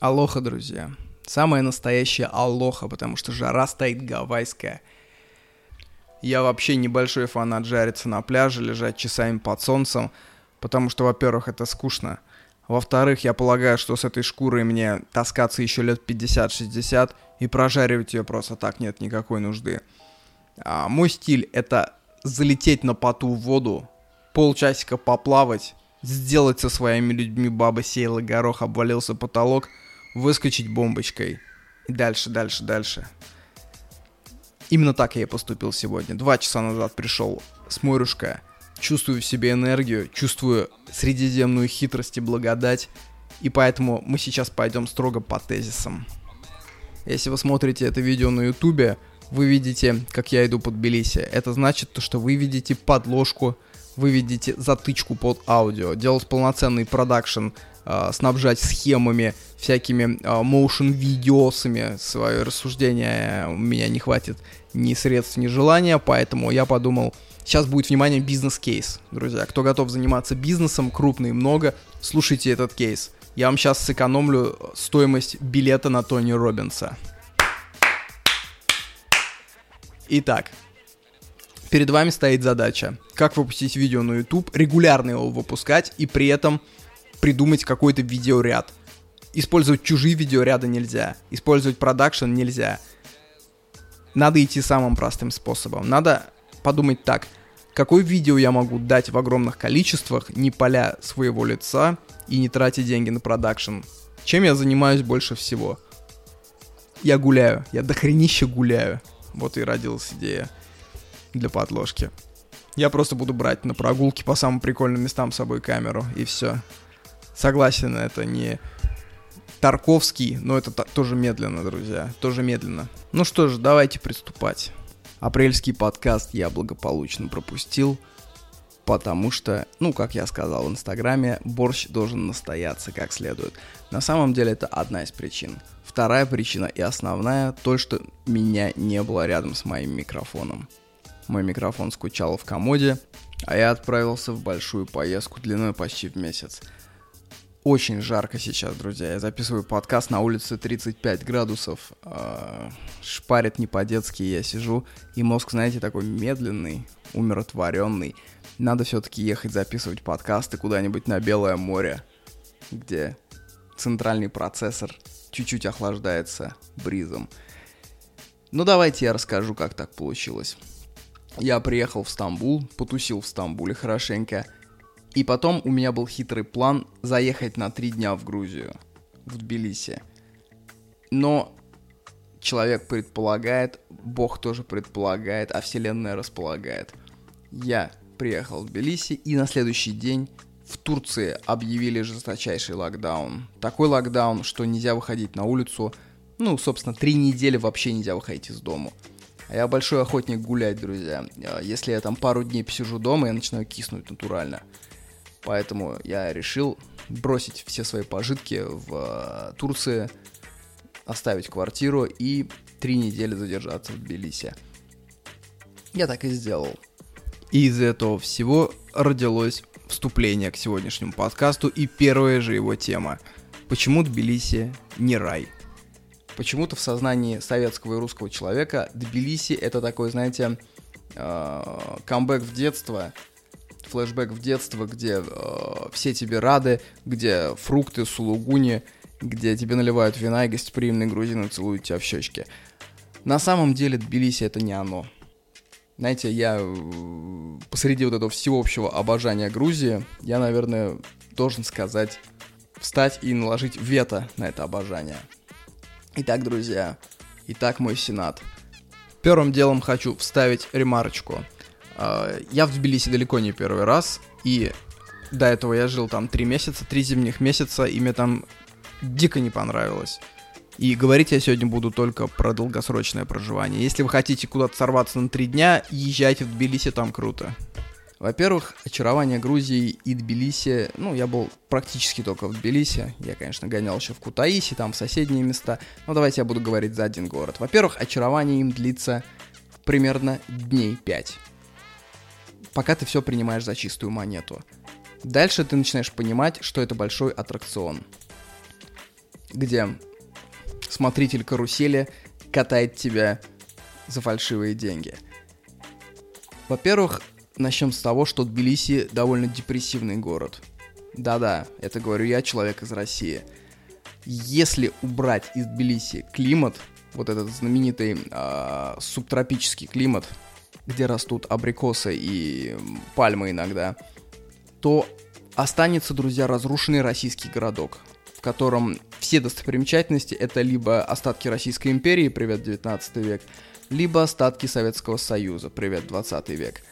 Алоха, друзья. Самая настоящая алоха, потому что жара стоит гавайская. Я вообще небольшой фанат жариться на пляже, лежать часами под солнцем, потому что, во-первых, это скучно. Во-вторых, я полагаю, что с этой шкурой мне таскаться еще лет 50-60 и прожаривать ее просто так нет никакой нужды. А мой стиль это залететь на поту в воду, полчасика поплавать, сделать со своими людьми баба сеяла горох, обвалился потолок, выскочить бомбочкой. И дальше, дальше, дальше. Именно так я и поступил сегодня. Два часа назад пришел с Мойрушка, чувствую в себе энергию, чувствую средиземную хитрость и благодать, и поэтому мы сейчас пойдем строго по тезисам. Если вы смотрите это видео на ютубе, вы видите, как я иду под Тбилиси. Это значит, то, что вы видите подложку, вы видите затычку под аудио. Делать полноценный продакшн, э, снабжать схемами, всякими э, motion видеосами свое рассуждение у меня не хватит ни средств, ни желания, поэтому я подумал, сейчас будет, внимание, бизнес-кейс, друзья. Кто готов заниматься бизнесом, крупный, много, слушайте этот кейс. Я вам сейчас сэкономлю стоимость билета на Тони Робинса. Итак, перед вами стоит задача, как выпустить видео на YouTube, регулярно его выпускать и при этом придумать какой-то видеоряд. Использовать чужие видеоряды нельзя, использовать продакшн нельзя. Надо идти самым простым способом. Надо подумать так, какое видео я могу дать в огромных количествах, не поля своего лица и не тратя деньги на продакшн. Чем я занимаюсь больше всего? Я гуляю, я дохренище гуляю. Вот и родилась идея для подложки. Я просто буду брать на прогулки по самым прикольным местам с собой камеру, и все. Согласен, это не Тарковский, но это тоже медленно, друзья, тоже медленно. Ну что ж, давайте приступать. Апрельский подкаст я благополучно пропустил, потому что, ну, как я сказал в Инстаграме, борщ должен настояться как следует. На самом деле это одна из причин. Вторая причина и основная то, что меня не было рядом с моим микрофоном. Мой микрофон скучал в комоде, а я отправился в большую поездку длиной почти в месяц. Очень жарко сейчас, друзья. Я записываю подкаст на улице 35 градусов. Э, шпарит не по-детски, я сижу. И мозг, знаете, такой медленный, умиротворенный. Надо все-таки ехать записывать подкасты куда-нибудь на Белое море, где центральный процессор чуть-чуть охлаждается бризом. Ну давайте я расскажу, как так получилось. Я приехал в Стамбул, потусил в Стамбуле хорошенько, и потом у меня был хитрый план заехать на три дня в Грузию, в Тбилиси. Но человек предполагает, Бог тоже предполагает, а Вселенная располагает. Я приехал в Тбилиси, и на следующий день в Турции объявили жесточайший локдаун. Такой локдаун, что нельзя выходить на улицу. Ну, собственно, три недели вообще нельзя выходить из дома. А я большой охотник гулять, друзья. Если я там пару дней посижу дома, я начинаю киснуть натурально. Поэтому я решил бросить все свои пожитки в э, Турции, оставить квартиру и три недели задержаться в Тбилиси. Я так и сделал. И из этого всего родилось вступление к сегодняшнему подкасту и первая же его тема. Почему Тбилиси не рай? Почему-то в сознании советского и русского человека Тбилиси это такой, знаете, э, камбэк в детство, флешбэк в детство, где э, все тебе рады, где фрукты, сулугуни, где тебе наливают вина и гостеприимные грузины целуют тебя в щечки. На самом деле Тбилиси это не оно. Знаете, я э, посреди вот этого всеобщего обожания Грузии, я, наверное, должен сказать, встать и наложить вето на это обожание. Итак, друзья, итак, мой сенат. Первым делом хочу вставить ремарочку. А, я в Тбилиси далеко не первый раз, и до этого я жил там три месяца, три зимних месяца, и мне там дико не понравилось. И говорить я сегодня буду только про долгосрочное проживание. Если вы хотите куда-то сорваться на три дня, езжайте в Тбилиси, там круто. Во-первых, очарование Грузии и Тбилиси, ну, я был практически только в Тбилиси, я, конечно, гонял еще в Кутаиси, там в соседние места, но давайте я буду говорить за один город. Во-первых, очарование им длится примерно дней пять, пока ты все принимаешь за чистую монету. Дальше ты начинаешь понимать, что это большой аттракцион – где смотритель карусели катает тебя за фальшивые деньги. Во-первых, начнем с того, что Тбилиси довольно депрессивный город. Да-да, это говорю я, человек из России. Если убрать из Тбилиси климат, вот этот знаменитый э, субтропический климат, где растут абрикосы и пальмы иногда, то останется, друзья, разрушенный российский городок, в котором все достопримечательности это либо остатки Российской империи, привет 19 век, либо остатки Советского Союза, привет 20 век.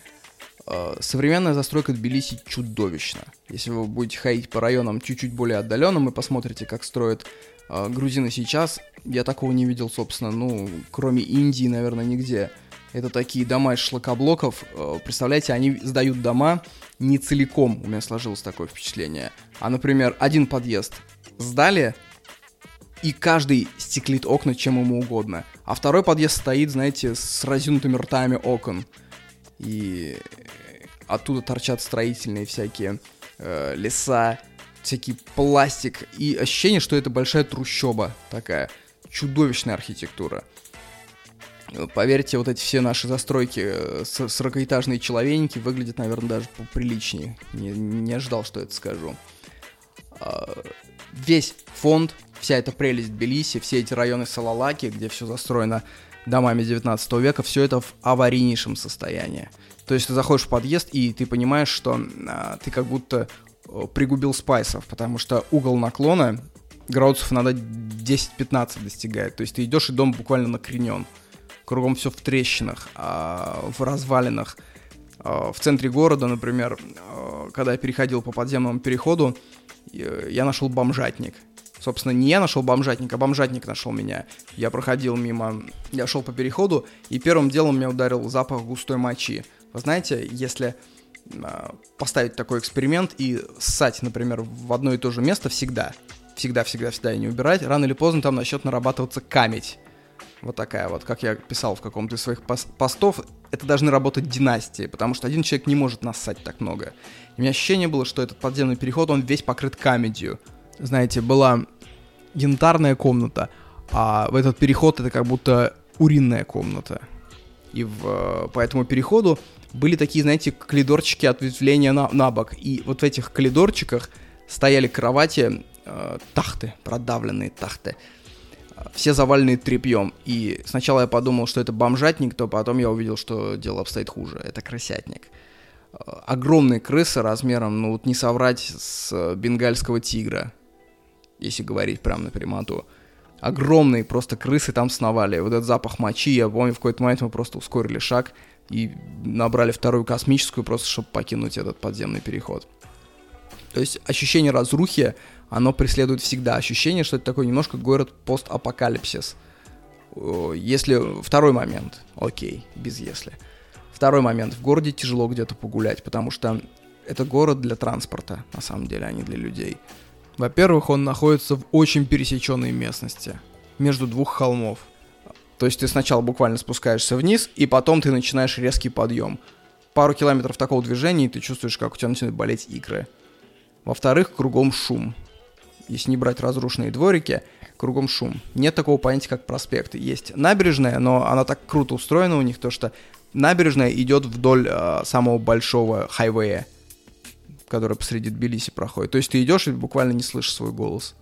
Э, современная застройка Тбилиси чудовищна. Если вы будете ходить по районам чуть-чуть более отдаленным и посмотрите, как строят э, грузины сейчас, я такого не видел, собственно, ну, кроме Индии, наверное, нигде. Это такие дома из шлакоблоков. Э, представляете, они сдают дома не целиком, у меня сложилось такое впечатление. А, например, один подъезд сдали, и каждый стеклит окна чем ему угодно. А второй подъезд стоит, знаете, с разинутыми ртами окон. И оттуда торчат строительные всякие э, леса, всякий пластик. И ощущение, что это большая трущоба такая. Чудовищная архитектура. Поверьте, вот эти все наши застройки, 40-этажные э, человеники выглядят, наверное, даже поприличнее. Не, не ожидал, что это скажу. А, весь фонд вся эта прелесть Тбилиси, все эти районы Салалаки, где все застроено домами 19 века, все это в аварийнейшем состоянии. То есть ты заходишь в подъезд, и ты понимаешь, что а, ты как будто пригубил спайсов, потому что угол наклона градусов надо 10-15 достигает. То есть ты идешь, и дом буквально накренен. Кругом все в трещинах, а, в развалинах. А, в центре города, например, а, когда я переходил по подземному переходу, я нашел бомжатник. Собственно, не я нашел бомжатника, а бомжатник нашел меня. Я проходил мимо, я шел по переходу, и первым делом меня ударил запах густой мочи. Вы знаете, если э, поставить такой эксперимент и ссать, например, в одно и то же место всегда, всегда, всегда, всегда и не убирать, рано или поздно там начнет нарабатываться камедь. Вот такая вот, как я писал в каком-то из своих постов, это должны работать династии, потому что один человек не может нассать так много. И у меня ощущение было, что этот подземный переход, он весь покрыт камедью. Знаете, была янтарная комната, а в этот переход это как будто уринная комната. И в, по этому переходу были такие, знаете, коридорчики ответвления на, на бок. И вот в этих коридорчиках стояли кровати, э, тахты, продавленные тахты, все заваленные тряпьем. И сначала я подумал, что это бомжатник, то потом я увидел, что дело обстоит хуже. Это крысятник. Э, огромные крысы размером, ну вот не соврать, с бенгальского тигра если говорить прям на прямоту. Огромные просто крысы там сновали. Вот этот запах мочи, я помню, в какой-то момент мы просто ускорили шаг и набрали вторую космическую, просто чтобы покинуть этот подземный переход. То есть ощущение разрухи, оно преследует всегда. Ощущение, что это такой немножко город постапокалипсис. Если... Второй момент. Окей, без если. Второй момент. В городе тяжело где-то погулять, потому что это город для транспорта, на самом деле, а не для людей. Во-первых, он находится в очень пересеченной местности, между двух холмов. То есть ты сначала буквально спускаешься вниз, и потом ты начинаешь резкий подъем. Пару километров такого движения, и ты чувствуешь, как у тебя начинают болеть икры. Во-вторых, кругом шум. Если не брать разрушенные дворики, кругом шум. Нет такого понятия, как проспект. Есть набережная, но она так круто устроена у них, то что набережная идет вдоль э, самого большого хайвея которая посреди Тбилиси проходит. То есть ты идешь и буквально не слышишь свой голос.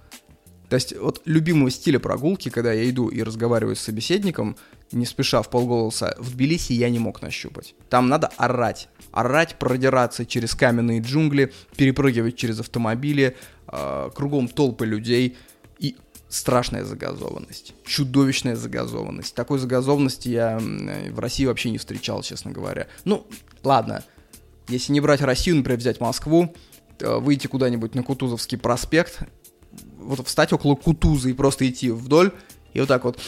То есть вот любимого стиля прогулки, когда я иду и разговариваю с собеседником, не спеша в полголоса, в Тбилиси я не мог нащупать. Там надо орать. Орать, продираться через каменные джунгли, перепрыгивать через автомобили, э, кругом толпы людей и страшная загазованность, чудовищная загазованность. Такой загазованности я в России вообще не встречал, честно говоря. Ну, ладно, если не брать Россию, например, взять Москву, выйти куда-нибудь на Кутузовский проспект, вот встать около Кутузы и просто идти вдоль, и вот так вот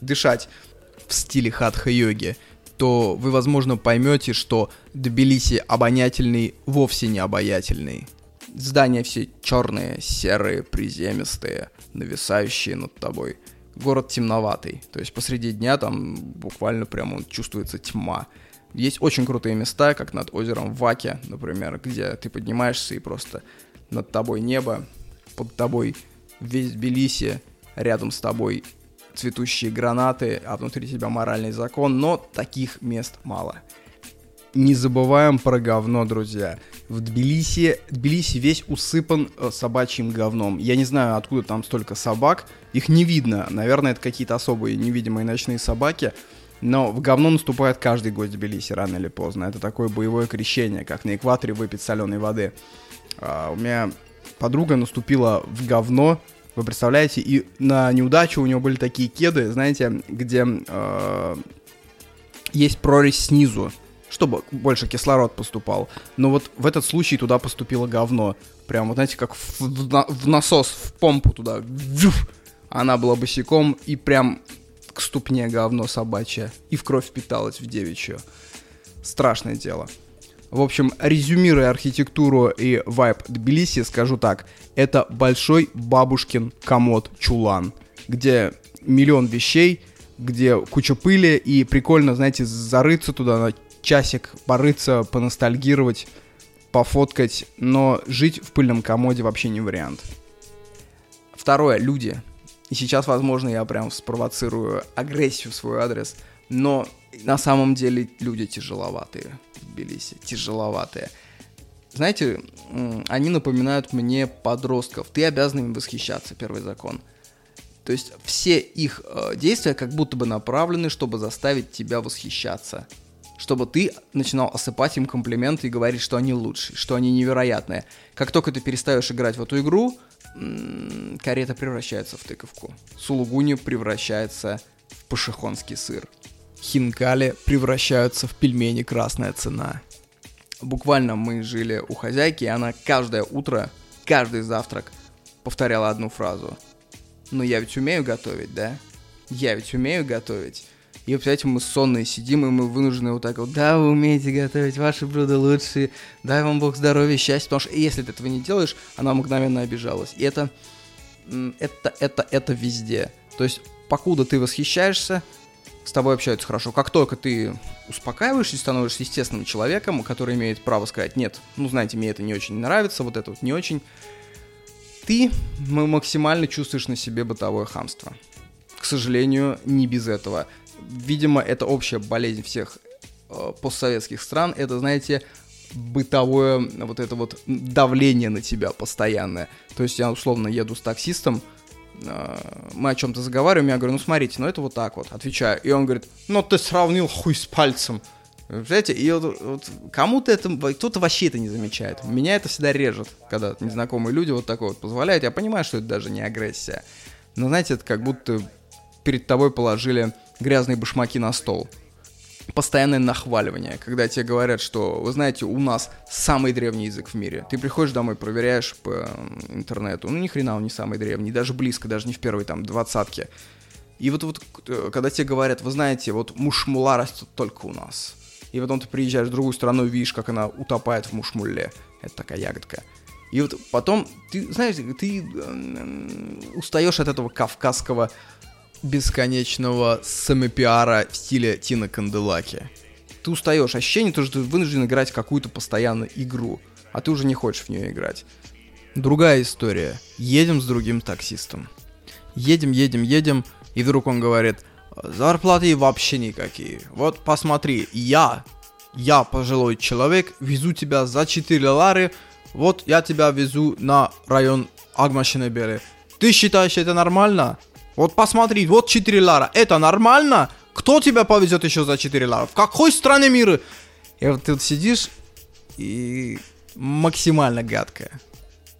дышать в стиле хатха-йоги, то вы, возможно, поймете, что Тбилиси обонятельный вовсе не обаятельный. Здания все черные, серые, приземистые, нависающие над тобой. Город темноватый, то есть посреди дня там буквально прямо чувствуется тьма. Есть очень крутые места, как над озером Ваке, например, где ты поднимаешься и просто над тобой небо, под тобой весь Тбилиси, рядом с тобой цветущие гранаты, а внутри тебя моральный закон, но таких мест мало. Не забываем про говно, друзья. В Тбилиси, Тбилиси весь усыпан э, собачьим говном. Я не знаю, откуда там столько собак. Их не видно. Наверное, это какие-то особые невидимые ночные собаки. Но в говно наступает каждый гость Тбилиси рано или поздно. Это такое боевое крещение, как на экваторе выпить соленой воды. А, у меня подруга наступила в говно, вы представляете, и на неудачу у него были такие кеды, знаете, где э, есть прорезь снизу, чтобы больше кислород поступал. Но вот в этот случай туда поступило говно. Прям, вот знаете, как в, в, в насос, в помпу туда. Вжух! Она была босиком и прям к ступне говно собачье. И в кровь питалась в девичью. Страшное дело. В общем, резюмируя архитектуру и вайб Тбилиси, скажу так. Это большой бабушкин комод-чулан, где миллион вещей, где куча пыли, и прикольно, знаете, зарыться туда на часик, порыться, поностальгировать, пофоткать, но жить в пыльном комоде вообще не вариант. Второе, люди. И сейчас, возможно, я прям спровоцирую агрессию в свой адрес, но на самом деле люди тяжеловатые Тбилиси, тяжеловатые. Знаете, они напоминают мне подростков. Ты обязан им восхищаться, первый закон. То есть все их э, действия как будто бы направлены, чтобы заставить тебя восхищаться. Чтобы ты начинал осыпать им комплименты и говорить, что они лучшие, что они невероятные. Как только ты перестаешь играть в эту игру, карета превращается в тыковку. Сулугуни превращается в пашихонский сыр хинкали превращаются в пельмени красная цена. Буквально мы жили у хозяйки, и она каждое утро, каждый завтрак повторяла одну фразу. «Ну я ведь умею готовить, да? Я ведь умею готовить». И, представляете, мы сонные сидим, и мы вынуждены вот так вот, да, вы умеете готовить, ваши блюда лучшие, дай вам Бог здоровья, счастья, потому что если ты этого не делаешь, она мгновенно обижалась. И это, это, это, это везде. То есть, покуда ты восхищаешься, с тобой общаются хорошо. Как только ты успокаиваешься становишься естественным человеком, который имеет право сказать, нет, ну, знаете, мне это не очень нравится, вот это вот не очень, ты максимально чувствуешь на себе бытовое хамство. К сожалению, не без этого. Видимо, это общая болезнь всех э, постсоветских стран. Это, знаете, бытовое вот это вот давление на тебя постоянное. То есть я условно еду с таксистом, мы о чем-то заговариваем, я говорю, ну смотрите, ну это вот так вот, отвечаю. И он говорит, ну ты сравнил хуй с пальцем. Знаете, и вот, вот кому-то это, кто-то вообще это не замечает. Меня это всегда режет, когда незнакомые люди вот такое вот позволяют. Я понимаю, что это даже не агрессия. Но знаете, это как будто перед тобой положили грязные башмаки на стол постоянное нахваливание, когда тебе говорят, что, вы знаете, у нас самый древний язык в мире. Ты приходишь домой, проверяешь по интернету, ну ни хрена он не самый древний, даже близко, даже не в первой там двадцатке. И вот, вот э, когда тебе говорят, вы знаете, вот мушмула растет только у нас. И потом ты приезжаешь в другую страну видишь, как она утопает в мушмуле. Это такая ягодка. И вот потом, ты знаешь, ты э, устаешь от этого кавказского бесконечного самопиара в стиле Тина Канделаки. Ты устаешь, ощущение то, что ты вынужден играть какую-то постоянную игру, а ты уже не хочешь в нее играть. Другая история. Едем с другим таксистом. Едем, едем, едем, и вдруг он говорит, зарплаты вообще никакие. Вот посмотри, я, я пожилой человек, везу тебя за 4 лары, вот я тебя везу на район Агмашинебели. Ты считаешь это нормально? Вот посмотри, вот 4 лара. Это нормально? Кто тебя повезет еще за 4 лара? В какой стране мира? И вот ты вот сидишь и максимально гадкое.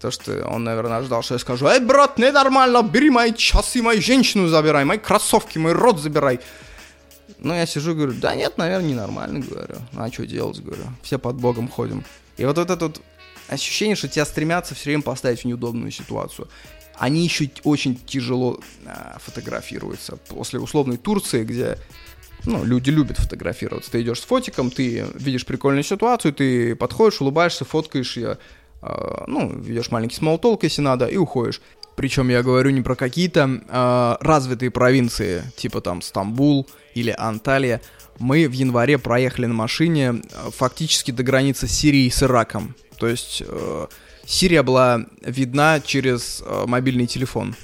То, что он, наверное, ждал, что я скажу, эй, брат, ненормально, бери мои часы, мою женщину забирай, мои кроссовки, мой рот забирай. Ну, я сижу и говорю, да нет, наверное, ненормально, говорю. Ну, а что делать, говорю. Все под Богом ходим. И вот это вот ощущение, что тебя стремятся все время поставить в неудобную ситуацию они еще очень тяжело а, фотографируются. После условной Турции, где ну, люди любят фотографироваться. Ты идешь с фотиком, ты видишь прикольную ситуацию, ты подходишь, улыбаешься, фоткаешь ее, э, ну, ведешь маленький смолтолк, если надо, и уходишь. Причем я говорю не про какие-то э, развитые провинции, типа там Стамбул или Анталия. Мы в январе проехали на машине фактически до границы Сирии с Ираком. То есть э, Сирия была видна через э, мобильный телефон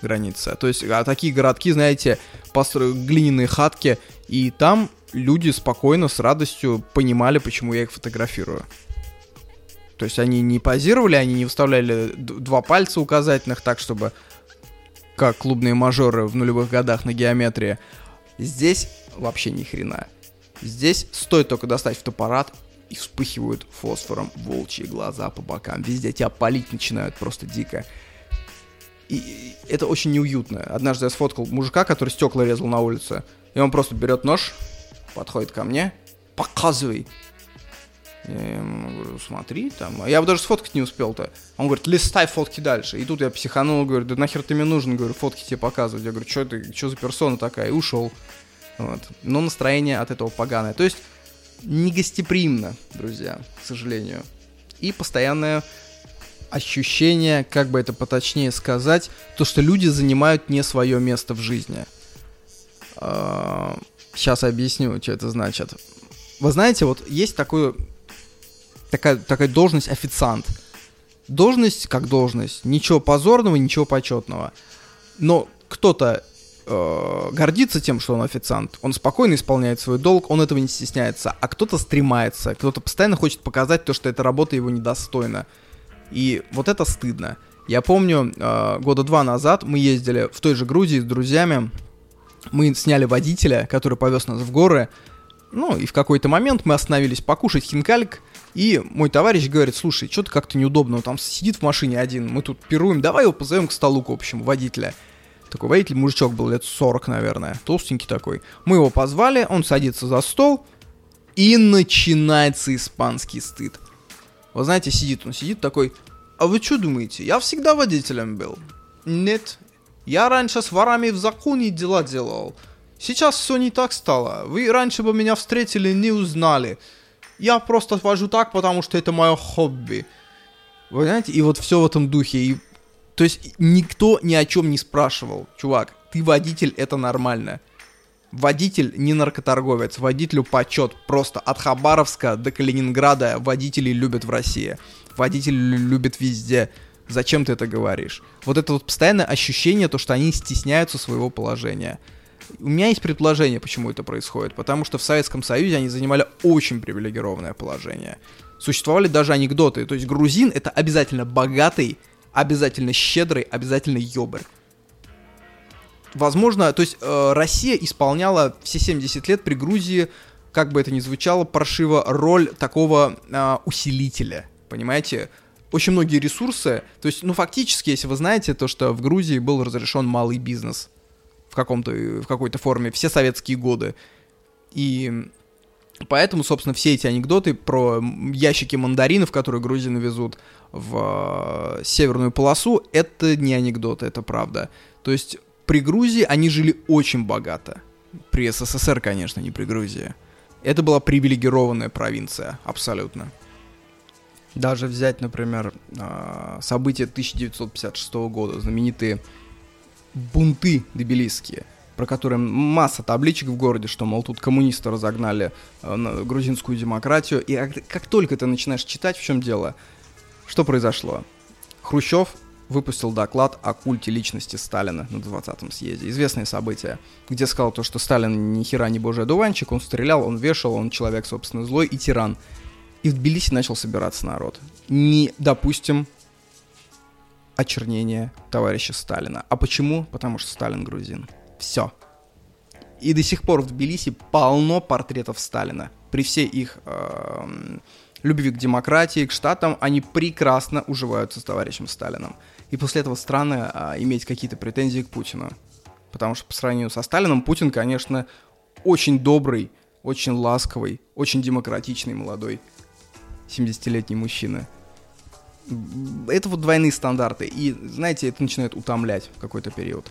граница. То есть а такие городки, знаете, постро... глиняные хатки, и там люди спокойно, с радостью понимали, почему я их фотографирую. То есть они не позировали, они не выставляли два пальца указательных так, чтобы как клубные мажоры в нулевых годах на геометрии. Здесь вообще ни хрена. Здесь стоит только достать фотоаппарат, и вспыхивают фосфором волчьи глаза по бокам. Везде тебя палить начинают просто дико. И это очень неуютно. Однажды я сфоткал мужика, который стекла резал на улице. И он просто берет нож, подходит ко мне, показывай. Я ему говорю, смотри там. Я бы даже сфоткать не успел-то. Он говорит, листай фотки дальше. И тут я психанул, говорю, да нахер ты мне нужен? Говорю, фотки тебе показывать. Я говорю, что ты, что за персона такая? И ушел. Вот. Но настроение от этого поганое. То есть негостеприимно, друзья, к сожалению. И постоянное ощущение, как бы это поточнее сказать, то, что люди занимают не свое место в жизни. Сейчас а, объясню, что это значит. Вы знаете, вот есть такой, такая, такая должность официант. Должность как должность. Ничего позорного, ничего почетного. Но кто-то э, гордится тем, что он официант, он спокойно исполняет свой долг, он этого не стесняется, а кто-то стремается, кто-то постоянно хочет показать то, что эта работа его недостойна. И вот это стыдно. Я помню, э, года два назад мы ездили в той же Грузии с друзьями, мы сняли водителя, который повез нас в горы, ну, и в какой-то момент мы остановились покушать хинкалик, и мой товарищ говорит, слушай, что-то как-то неудобно, он там сидит в машине один, мы тут пируем, давай его позовем к столу к общему, водителя. Такой водитель, мужичок был лет 40, наверное, толстенький такой. Мы его позвали, он садится за стол, и начинается испанский стыд. Вы знаете, сидит он, сидит такой, а вы что думаете, я всегда водителем был? Нет, я раньше с ворами в законе дела делал. Сейчас все не так стало. Вы раньше бы меня встретили, не узнали. Я просто вожу так, потому что это мое хобби. Вы знаете, и вот все в этом духе. И то есть никто ни о чем не спрашивал. Чувак, ты водитель, это нормально. Водитель не наркоторговец, водителю почет. Просто от Хабаровска до Калининграда водителей любят в России. Водитель любит везде. Зачем ты это говоришь? Вот это вот постоянное ощущение, то, что они стесняются своего положения. У меня есть предположение, почему это происходит. Потому что в Советском Союзе они занимали очень привилегированное положение. Существовали даже анекдоты. То есть грузин это обязательно богатый, обязательно щедрый, обязательно ёбарь. Возможно, то есть э, Россия исполняла все 70 лет при Грузии, как бы это ни звучало, паршиво, роль такого э, усилителя, понимаете? Очень многие ресурсы, то есть, ну, фактически, если вы знаете, то, что в Грузии был разрешен малый бизнес в, каком-то, в какой-то форме все советские годы. И Поэтому, собственно, все эти анекдоты про ящики мандаринов, которые грузины везут в э, северную полосу, это не анекдоты, это правда. То есть при Грузии они жили очень богато. При СССР, конечно, не при Грузии. Это была привилегированная провинция, абсолютно. Даже взять, например, э, события 1956 года, знаменитые бунты тбилисские – про которые масса табличек в городе, что, мол, тут коммунисты разогнали э, грузинскую демократию. И как, как только ты начинаешь читать, в чем дело, что произошло? Хрущев выпустил доклад о культе личности Сталина на 20-м съезде. Известное событие, где сказал то, что Сталин ни хера не божий одуванчик, он стрелял, он вешал, он человек, собственно, злой и тиран. И в Тбилиси начал собираться народ. Не допустим очернения товарища Сталина. А почему? Потому что Сталин грузин. Все. И до сих пор в Тбилиси полно портретов Сталина. При всей их э, любви к демократии, к штатам, они прекрасно уживаются с товарищем Сталином. И после этого странно э, иметь какие-то претензии к Путину. Потому что по сравнению со Сталином Путин, конечно, очень добрый, очень ласковый, очень демократичный молодой 70-летний мужчина. Это вот двойные стандарты. И, знаете, это начинает утомлять в какой-то период.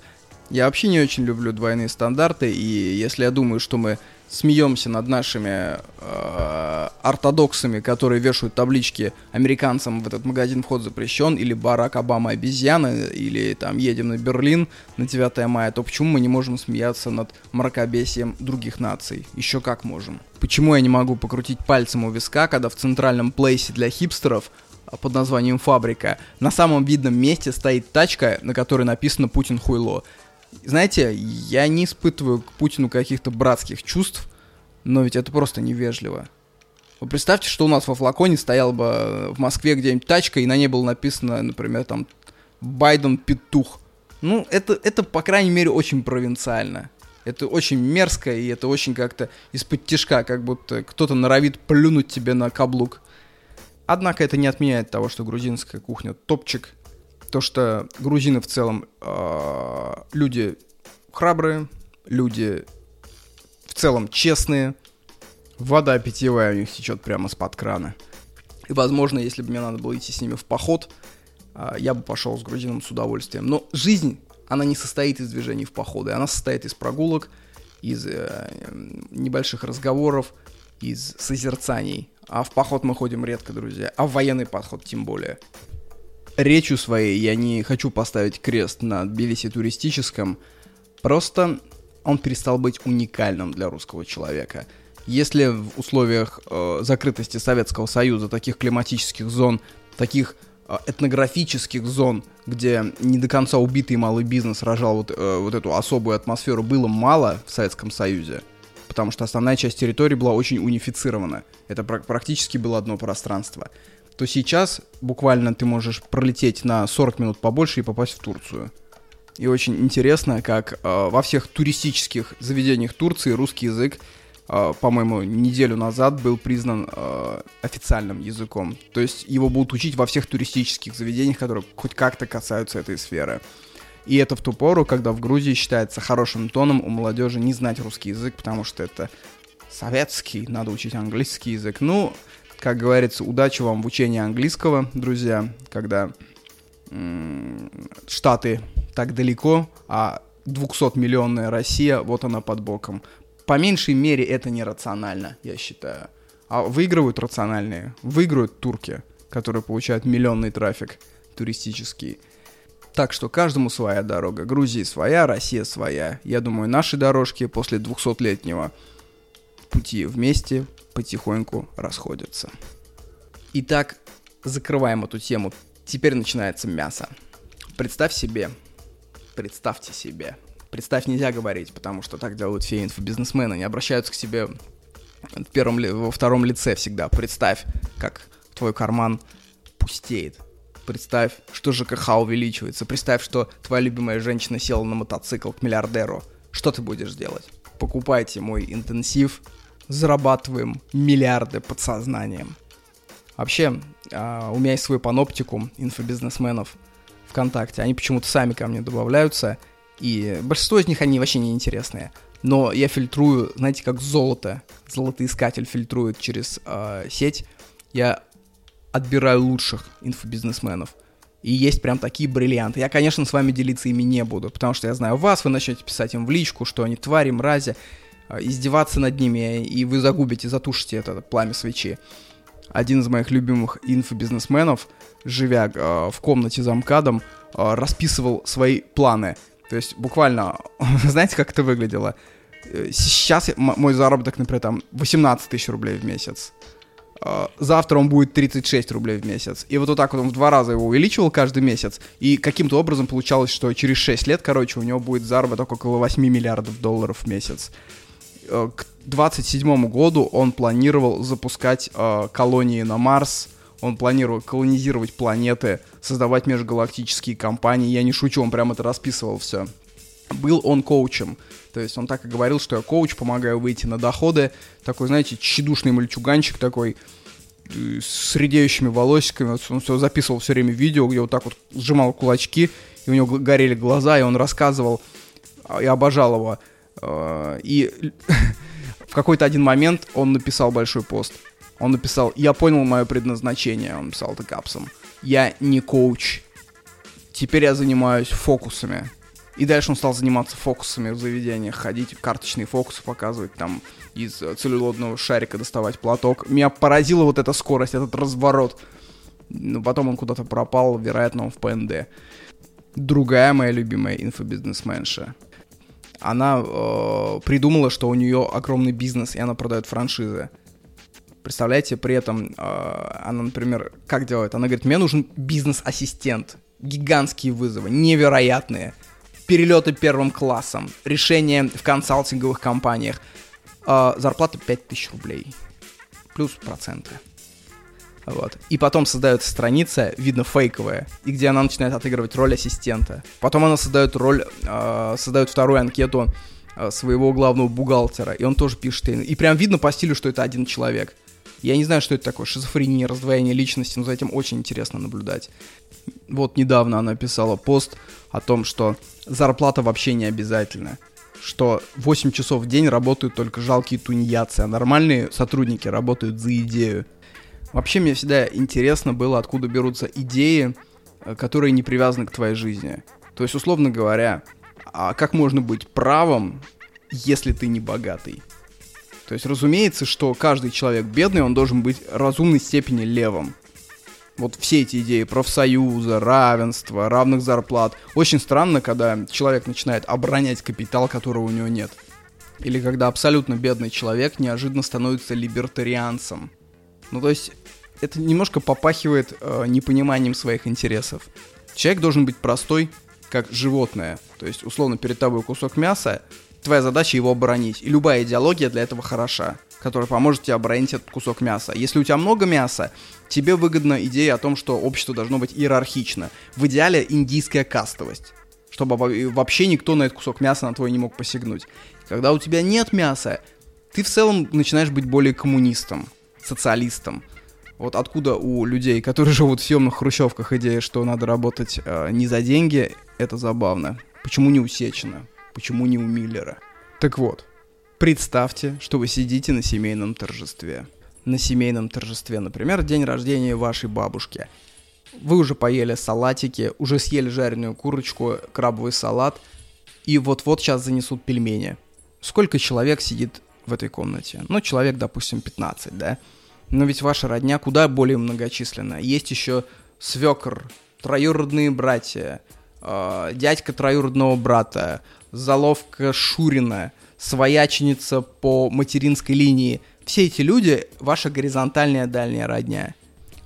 Я вообще не очень люблю двойные стандарты, и если я думаю, что мы смеемся над нашими э, ортодоксами, которые вешают таблички американцам в этот магазин вход запрещен, или Барак Обама обезьяна, или там едем на Берлин на 9 мая, то почему мы не можем смеяться над мракобесием других наций? Еще как можем. Почему я не могу покрутить пальцем у виска, когда в центральном плейсе для хипстеров под названием «Фабрика». На самом видном месте стоит тачка, на которой написано «Путин хуйло». Знаете, я не испытываю к Путину каких-то братских чувств, но ведь это просто невежливо. Вы представьте, что у нас во флаконе стояла бы в Москве где-нибудь тачка, и на ней было написано, например, там «Байден петух». Ну, это, это, по крайней мере, очень провинциально. Это очень мерзко, и это очень как-то из-под тяжка, как будто кто-то норовит плюнуть тебе на каблук. Однако это не отменяет того, что грузинская кухня топчик. То, что грузины в целом э, люди храбрые, люди в целом честные, Вода питьевая у них течет прямо с-под крана. И, возможно, если бы мне надо было идти с ними в поход, а, я бы пошел с грузином с удовольствием. Но жизнь, она не состоит из движений в походы, она состоит из прогулок, из э, небольших разговоров, из созерцаний. А в поход мы ходим редко, друзья. А в военный подход тем более. Речью своей я не хочу поставить крест на Тбилиси туристическом. Просто он перестал быть уникальным для русского человека – если в условиях э, закрытости Советского Союза, таких климатических зон, таких э, этнографических зон, где не до конца убитый малый бизнес рожал вот, э, вот эту особую атмосферу, было мало в Советском Союзе, потому что основная часть территории была очень унифицирована. Это пр- практически было одно пространство. То сейчас буквально ты можешь пролететь на 40 минут побольше и попасть в Турцию. И очень интересно, как э, во всех туристических заведениях Турции русский язык а, по-моему, неделю назад был признан э, официальным языком. То есть его будут учить во всех туристических заведениях, которые хоть как-то касаются этой сферы. И это в ту пору, когда в Грузии считается хорошим тоном у молодежи не знать русский язык, потому что это советский, надо учить английский язык. Ну, как говорится, удачи вам в учении английского, друзья, когда Штаты так далеко, а 200-миллионная Россия, вот она под боком по меньшей мере это нерационально, я считаю. А выигрывают рациональные. Выигрывают турки, которые получают миллионный трафик туристический. Так что каждому своя дорога. Грузия своя, Россия своя. Я думаю, наши дорожки после 200-летнего пути вместе потихоньку расходятся. Итак, закрываем эту тему. Теперь начинается мясо. Представь себе, представьте себе, Представь, нельзя говорить, потому что так делают все инфобизнесмены. Они обращаются к себе в первом, во втором лице всегда. Представь, как твой карман пустеет. Представь, что ЖКХ увеличивается. Представь, что твоя любимая женщина села на мотоцикл к миллиардеру. Что ты будешь делать? Покупайте мой интенсив, зарабатываем миллиарды подсознанием. Вообще, а, у меня есть свой паноптикум инфобизнесменов ВКонтакте. Они почему-то сами ко мне добавляются – и большинство из них, они вообще не интересные. Но я фильтрую, знаете, как золото. Золотоискатель фильтрует через э, сеть. Я отбираю лучших инфобизнесменов. И есть прям такие бриллианты. Я, конечно, с вами делиться ими не буду, потому что я знаю вас, вы начнете писать им в личку, что они твари, мрази, издеваться над ними, и вы загубите, затушите это пламя свечи. Один из моих любимых инфобизнесменов, живя э, в комнате за МКАДом, э, расписывал свои планы – то есть буквально, знаете, как это выглядело? Э, сейчас мой заработок, например, там 18 тысяч рублей в месяц. А, завтра он будет 36 рублей в месяц. И вот, вот так вот он в два раза его увеличивал каждый месяц. И каким-то образом получалось, что через 6 лет, короче, у него будет заработок около 8 миллиардов долларов в месяц. Э, к 27 году он планировал запускать э, колонии на Марс, он планировал колонизировать планеты, создавать межгалактические компании. Я не шучу, он прям это расписывал все. Был он коучем. То есть он так и говорил, что я коуч, помогаю выйти на доходы. Такой, знаете, тщедушный мальчуганчик такой, э, с редеющими волосиками. Он все записывал все время видео, где вот так вот сжимал кулачки, и у него горели глаза, и он рассказывал. А, я обожал его. А, и в какой-то один момент он написал большой пост. Он написал, я понял мое предназначение, он написал это капсом. Я не коуч. Теперь я занимаюсь фокусами. И дальше он стал заниматься фокусами в заведениях, ходить, карточные фокусы показывать, там из целлюлодного шарика доставать платок. Меня поразила вот эта скорость, этот разворот. Но потом он куда-то пропал, вероятно, он в ПНД. Другая моя любимая инфобизнесменша. Она э, придумала, что у нее огромный бизнес, и она продает франшизы Представляете, при этом э, она, например, как делает? Она говорит, мне нужен бизнес-ассистент. Гигантские вызовы, невероятные. Перелеты первым классом, решения в консалтинговых компаниях. Э, зарплата 5000 рублей. Плюс проценты. Вот. И потом создается страница, видно фейковая, и где она начинает отыгрывать роль ассистента. Потом она создает роль, э, создает вторую анкету э, своего главного бухгалтера, и он тоже пишет. И прям видно по стилю, что это один человек. Я не знаю, что это такое, шизофрения, раздвоение личности, но за этим очень интересно наблюдать. Вот недавно она писала пост о том, что зарплата вообще не обязательна что 8 часов в день работают только жалкие тунеядцы, а нормальные сотрудники работают за идею. Вообще мне всегда интересно было, откуда берутся идеи, э, которые не привязаны к твоей жизни. То есть, условно говоря, а как можно быть правым, если ты не богатый? То есть, разумеется, что каждый человек бедный, он должен быть разумной степени левым. Вот все эти идеи профсоюза, равенства, равных зарплат. Очень странно, когда человек начинает оборонять капитал, которого у него нет. Или когда абсолютно бедный человек неожиданно становится либертарианцем. Ну, то есть, это немножко попахивает э, непониманием своих интересов. Человек должен быть простой, как животное. То есть, условно, перед тобой кусок мяса, твоя задача его оборонить. И любая идеология для этого хороша, которая поможет тебе оборонить этот кусок мяса. Если у тебя много мяса, тебе выгодна идея о том, что общество должно быть иерархично. В идеале индийская кастовость. Чтобы вообще никто на этот кусок мяса на твой не мог посягнуть. Когда у тебя нет мяса, ты в целом начинаешь быть более коммунистом, социалистом. Вот откуда у людей, которые живут в съемных хрущевках, идея, что надо работать э, не за деньги, это забавно. Почему не у Сечина? Почему не у Миллера? Так вот, представьте, что вы сидите на семейном торжестве. На семейном торжестве, например, день рождения вашей бабушки. Вы уже поели салатики, уже съели жареную курочку, крабовый салат, и вот-вот сейчас занесут пельмени. Сколько человек сидит в этой комнате? Ну, человек, допустим, 15, да? Но ведь ваша родня куда более многочисленна. Есть еще свекр, троюродные братья, э, дядька троюродного брата, заловка Шурина, свояченица по материнской линии. Все эти люди — ваша горизонтальная дальняя родня.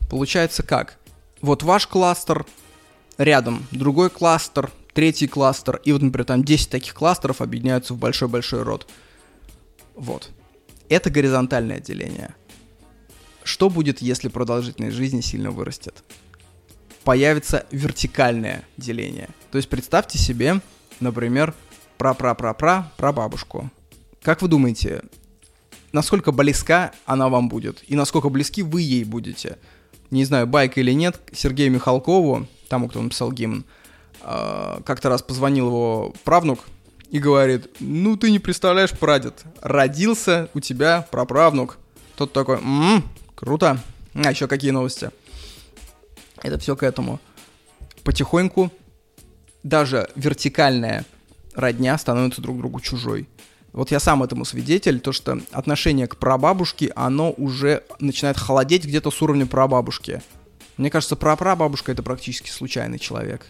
Получается как? Вот ваш кластер рядом, другой кластер, третий кластер, и вот, например, там 10 таких кластеров объединяются в большой-большой род. Вот. Это горизонтальное деление. Что будет, если продолжительность жизни сильно вырастет? Появится вертикальное деление. То есть представьте себе, например, пра-пра-пра-пра прабабушку. Как вы думаете, насколько близка она вам будет? И насколько близки вы ей будете? Не знаю, байка или нет, Сергею Михалкову, тому, кто написал гимн, а, как-то раз позвонил его правнук и говорит, ну ты не представляешь, прадед, родился у тебя праправнук. Тот такой, м-м, Круто. А еще какие новости? Это все к этому. Потихоньку даже вертикальная родня становится друг другу чужой. Вот я сам этому свидетель, то что отношение к прабабушке, оно уже начинает холодеть где-то с уровня прабабушки. Мне кажется, прапрабабушка это практически случайный человек.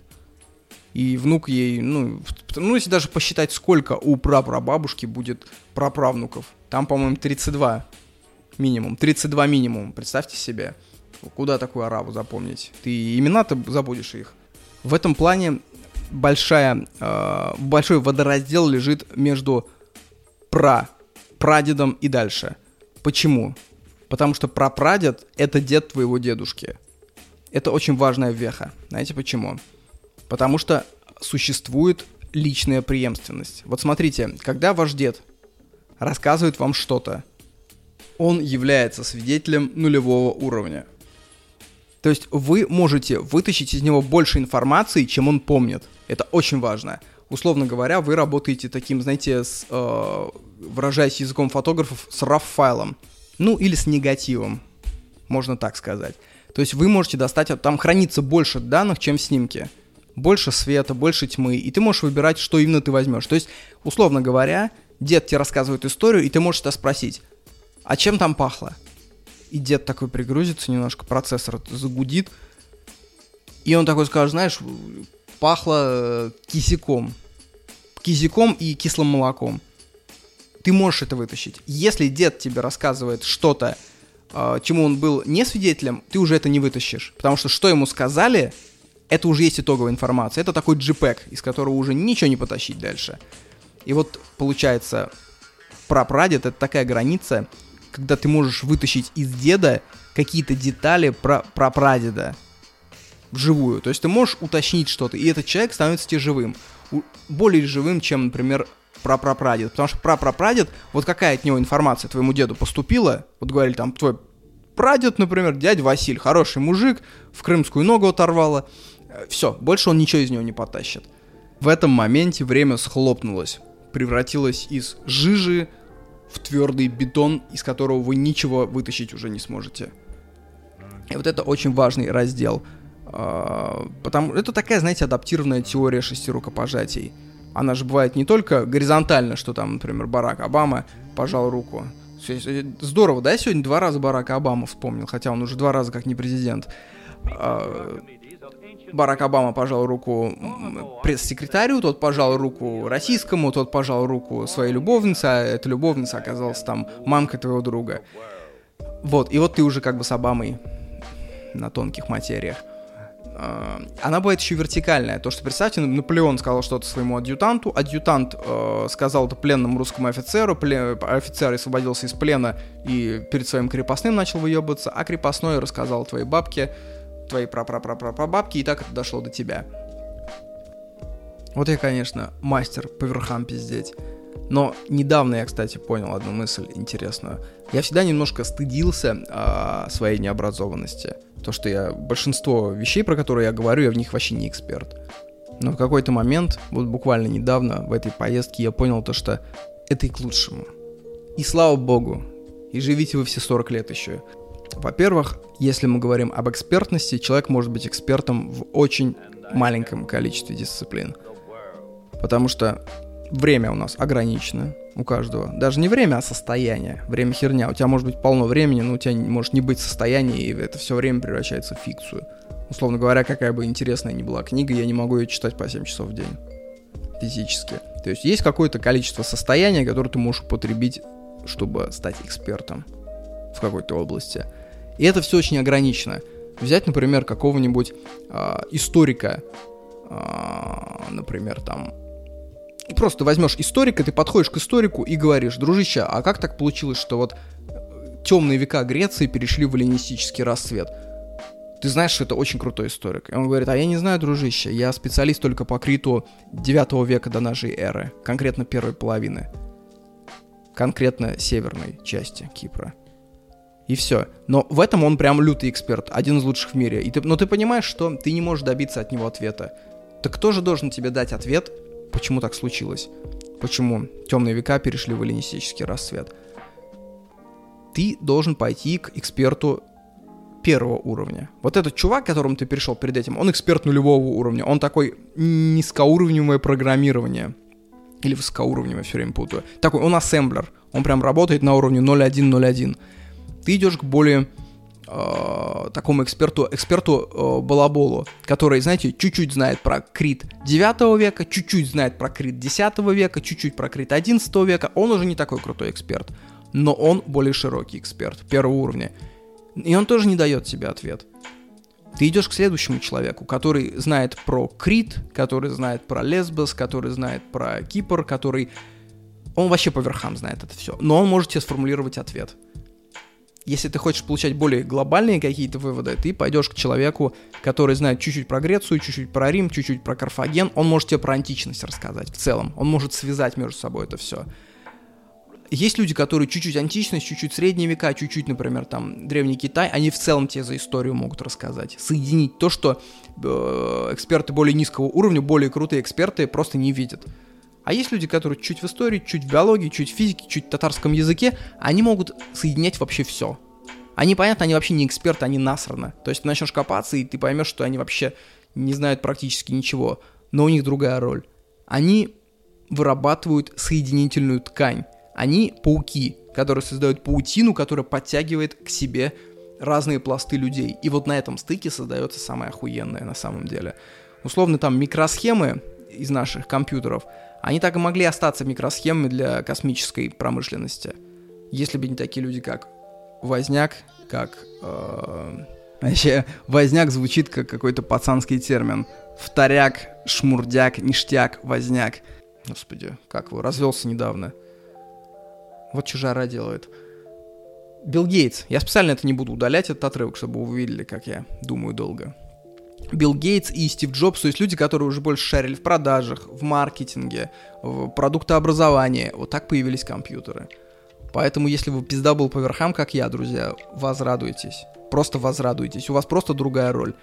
И внук ей, ну, ну, если даже посчитать, сколько у прапрабабушки будет праправнуков. Там, по-моему, 32 Минимум. 32 минимум, представьте себе. Куда такую араву запомнить? Ты имена-то забудешь их. В этом плане большая, э, большой водораздел лежит между пра, прадедом и дальше. Почему? Потому что прапрадед — это дед твоего дедушки. Это очень важная веха. Знаете почему? Потому что существует личная преемственность. Вот смотрите, когда ваш дед рассказывает вам что-то, он является свидетелем нулевого уровня. То есть вы можете вытащить из него больше информации, чем он помнит. Это очень важно. Условно говоря, вы работаете таким, знаете, с, э, выражаясь языком фотографов, с RAW-файлом. Ну, или с негативом, можно так сказать. То есть вы можете достать, там хранится больше данных, чем снимки. Больше света, больше тьмы, и ты можешь выбирать, что именно ты возьмешь. То есть, условно говоря, дед тебе рассказывает историю, и ты можешь это спросить, а чем там пахло? И дед такой пригрузится немножко, процессор загудит. И он такой скажет, знаешь, пахло э, кисяком. Кисяком и кислым молоком. Ты можешь это вытащить. Если дед тебе рассказывает что-то э, чему он был не свидетелем, ты уже это не вытащишь. Потому что что ему сказали, это уже есть итоговая информация. Это такой JPEG, из которого уже ничего не потащить дальше. И вот получается, прапрадед — это такая граница, когда ты можешь вытащить из деда какие-то детали про, про прадеда вживую. То есть ты можешь уточнить что-то, и этот человек становится тебе живым. Более живым, чем, например, прапрапрадед. Потому что прапрапрадед, вот какая от него информация твоему деду поступила, вот говорили там, твой прадед, например, дядя Василь, хороший мужик, в крымскую ногу оторвало. Все, больше он ничего из него не потащит. В этом моменте время схлопнулось, превратилось из жижи в твердый бетон, из которого вы ничего вытащить уже не сможете. И вот это очень важный раздел. А, потому это такая, знаете, адаптированная теория шести рукопожатий. Она же бывает не только горизонтально, что там, например, Барак Обама пожал руку. Здорово, да, сегодня два раза Барака Обама вспомнил, хотя он уже два раза как не президент. Барак Обама пожал руку пресс-секретарю, тот пожал руку российскому, тот пожал руку своей любовнице, а эта любовница оказалась там мамкой твоего друга. Вот, и вот ты уже как бы с Обамой на тонких материях. А, она бывает еще вертикальная. То, что, представьте, Наполеон сказал что-то своему адъютанту, адъютант э, сказал это пленному русскому офицеру, плен, офицер освободился из плена и перед своим крепостным начал выебываться, а крепостной рассказал твоей бабке, твоей прапрапрапрапрабабке, и так это дошло до тебя. Вот я, конечно, мастер по верхам пиздеть. Но недавно я, кстати, понял одну мысль интересную. Я всегда немножко стыдился а, своей необразованности. То, что я большинство вещей, про которые я говорю, я в них вообще не эксперт. Но в какой-то момент, вот буквально недавно, в этой поездке, я понял то, что это и к лучшему. И слава богу, и живите вы все 40 лет еще. Во-первых, если мы говорим об экспертности, человек может быть экспертом в очень маленьком количестве дисциплин. Потому что время у нас ограничено у каждого. Даже не время, а состояние. Время херня. У тебя может быть полно времени, но у тебя может не быть состояния, и это все время превращается в фикцию. Условно говоря, какая бы интересная ни была книга, я не могу ее читать по 7 часов в день. Физически. То есть есть какое-то количество состояния, которое ты можешь употребить, чтобы стать экспертом в какой-то области. И это все очень ограничено. Взять, например, какого-нибудь э, историка, э, например, там, просто возьмешь историка, ты подходишь к историку и говоришь, дружище, а как так получилось, что вот темные века Греции перешли в эллинистический расцвет? Ты знаешь, что это очень крутой историк. И он говорит, а я не знаю, дружище, я специалист только по Криту 9 века до нашей эры, конкретно первой половины. Конкретно северной части Кипра. И все. Но в этом он прям лютый эксперт, один из лучших в мире. И ты, но ты понимаешь, что ты не можешь добиться от него ответа. Так кто же должен тебе дать ответ, почему так случилось? Почему темные века перешли в эллинистический расцвет? Ты должен пойти к эксперту первого уровня. Вот этот чувак, к которому ты перешел перед этим, он эксперт нулевого уровня. Он такой низкоуровневое программирование. Или высокоуровневое, все время путаю. Такой, он ассемблер. Он прям работает на уровне 0.1.0.1 ты идешь к более э, такому эксперту, эксперту э, Балаболу, который, знаете, чуть-чуть знает про Крит 9 века, чуть-чуть знает про Крит 10 века, чуть-чуть про Крит 11 века. Он уже не такой крутой эксперт, но он более широкий эксперт первого уровня. И он тоже не дает тебе ответ. Ты идешь к следующему человеку, который знает про Крит, который знает про Лесбос, который знает про Кипр, который... Он вообще по верхам знает это все. Но он может тебе сформулировать ответ если ты хочешь получать более глобальные какие-то выводы, ты пойдешь к человеку, который знает чуть-чуть про Грецию, чуть-чуть про Рим, чуть-чуть про Карфаген. Он может тебе про античность рассказать в целом. Он может связать между собой это все. Есть люди, которые чуть-чуть античность, чуть-чуть средние века, чуть-чуть, например, там, древний Китай, они в целом тебе за историю могут рассказать. Соединить то, что э, эксперты более низкого уровня, более крутые эксперты просто не видят. А есть люди, которые чуть в истории, чуть в биологии, чуть в физике, чуть в татарском языке, они могут соединять вообще все. Они, понятно, они вообще не эксперты, они насрано. То есть ты начнешь копаться, и ты поймешь, что они вообще не знают практически ничего. Но у них другая роль. Они вырабатывают соединительную ткань. Они пауки, которые создают паутину, которая подтягивает к себе разные пласты людей. И вот на этом стыке создается самое охуенное на самом деле. Условно там микросхемы из наших компьютеров – они так и могли остаться микросхемами для космической промышленности, если бы не такие люди, как возняк как... Э, вообще, возняк звучит как какой-то пацанский термин. Вторяк, шмурдяк, ништяк, возняк. Господи, как его, развелся недавно. Вот что жара делает. Билл Гейтс. Я специально это не буду удалять, этот отрывок, чтобы вы увидели, как я думаю долго. Билл Гейтс и Стив Джобс, то есть люди, которые уже больше шарили в продажах, в маркетинге, в продуктообразовании. Вот так появились компьютеры. Поэтому, если вы пизда был по верхам, как я, друзья, возрадуйтесь. Просто возрадуйтесь. У вас просто другая роль.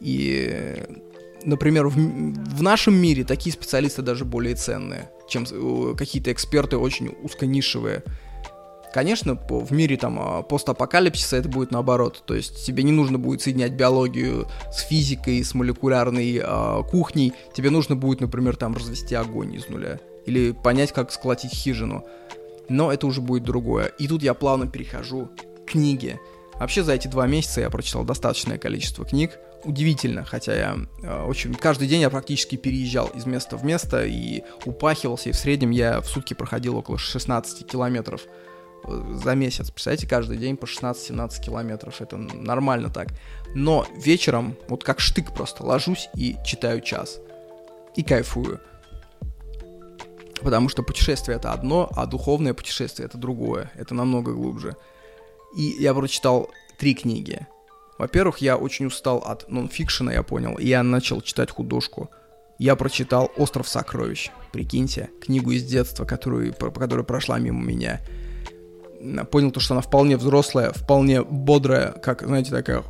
И, например, в, в нашем мире такие специалисты даже более ценные, чем какие-то эксперты очень узконишевые. Конечно, в мире там а, постапокалипсиса это будет наоборот. То есть тебе не нужно будет соединять биологию с физикой, с молекулярной э, кухней. Тебе нужно будет, например, там развести огонь из нуля. Или понять, как сколотить хижину. Но это уже будет другое. И тут я плавно перехожу к книге. Вообще за эти два месяца я прочитал достаточное количество книг. Удивительно, хотя я э, очень... Каждый день я практически переезжал из места в место и упахивался, и в среднем я в сутки проходил около 16 километров за месяц. Представляете, каждый день по 16-17 километров. Это нормально так. Но вечером, вот как штык просто, ложусь и читаю час. И кайфую. Потому что путешествие это одно, а духовное путешествие это другое. Это намного глубже. И я прочитал три книги. Во-первых, я очень устал от нонфикшена, я понял, и я начал читать художку. Я прочитал «Остров сокровищ». Прикиньте, книгу из детства, которую, по которой прошла мимо меня понял то, что она вполне взрослая, вполне бодрая, как, знаете, такая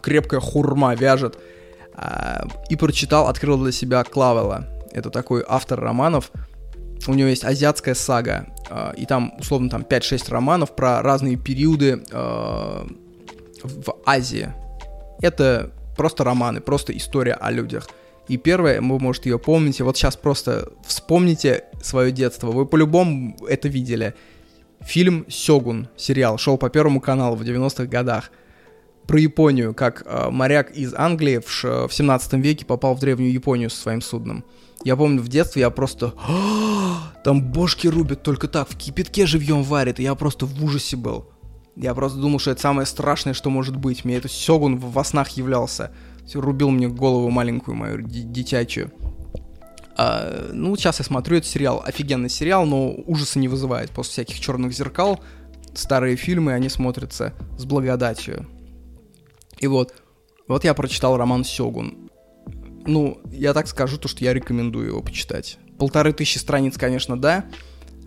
крепкая хурма вяжет. А, и прочитал, открыл для себя Клавела. Это такой автор романов. У него есть азиатская сага. А, и там, условно, там 5-6 романов про разные периоды а, в Азии. Это просто романы, просто история о людях. И первое, вы, может, ее помните, вот сейчас просто вспомните свое детство. Вы по-любому это видели. Фильм «Сёгун», сериал, шел по Первому каналу в 90-х годах. Про Японию, как э, моряк из Англии в, в 17 веке попал в Древнюю Японию со своим судном. Я помню, в детстве я просто... Там бошки рубят только так, в кипятке живьем варят, и я просто в ужасе был. Я просто думал, что это самое страшное, что может быть. Мне это Сёгун во снах являлся. Все рубил мне голову маленькую мою, дитячую. А, ну, сейчас я смотрю этот сериал, офигенный сериал, но ужаса не вызывает. После всяких черных зеркал старые фильмы, они смотрятся с благодатью. И вот, вот я прочитал роман Сёгун. Ну, я так скажу, то, что я рекомендую его почитать. Полторы тысячи страниц, конечно, да,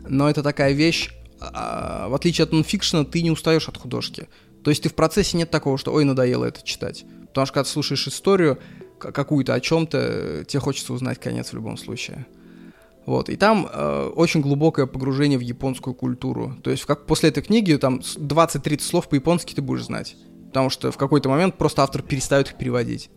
но это такая вещь, а, в отличие от нонфикшена, ты не устаешь от художки. То есть ты в процессе нет такого, что ой, надоело это читать. Потому что когда ты слушаешь историю, какую-то о чем-то, тебе хочется узнать конец в любом случае. Вот, и там э, очень глубокое погружение в японскую культуру. То есть, как после этой книги, там 20-30 слов по-японски ты будешь знать. Потому что в какой-то момент просто автор перестает их переводить.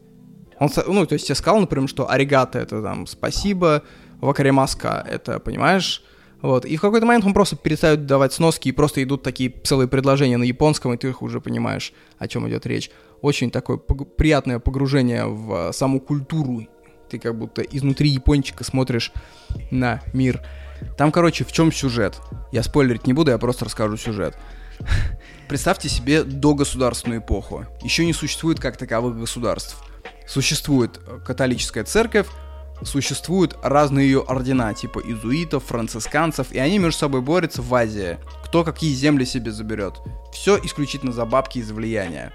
Он, ну, то есть я сказал, например, что аригато это там спасибо, вакаремаска это, понимаешь, вот. И в какой-то момент он просто перестает давать сноски, и просто идут такие целые предложения на японском, и ты их уже понимаешь, о чем идет речь. Очень такое пог- приятное погружение в а, саму культуру. Ты как будто изнутри япончика смотришь на мир. Там, короче, в чем сюжет? Я спойлерить не буду, я просто расскажу сюжет. Представьте себе догосударственную эпоху. Еще не существует как таковых государств. Существует католическая церковь, существуют разные ее ордена, типа изуитов, францисканцев, и они между собой борются в Азии. Кто какие земли себе заберет. Все исключительно за бабки и за влияние.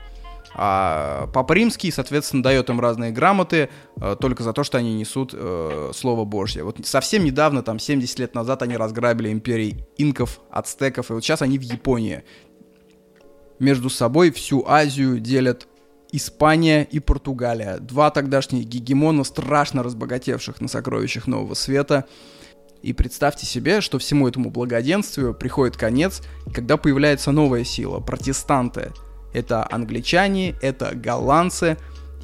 А Папа Римский, соответственно, дает им разные грамоты э, только за то, что они несут э, Слово Божье. Вот совсем недавно, там 70 лет назад, они разграбили империи инков, ацтеков, и вот сейчас они в Японии. Между собой всю Азию делят Испания и Португалия. Два тогдашних гегемона, страшно разбогатевших на сокровищах Нового Света. И представьте себе, что всему этому благоденствию приходит конец, когда появляется новая сила – протестанты. Это англичане, это голландцы.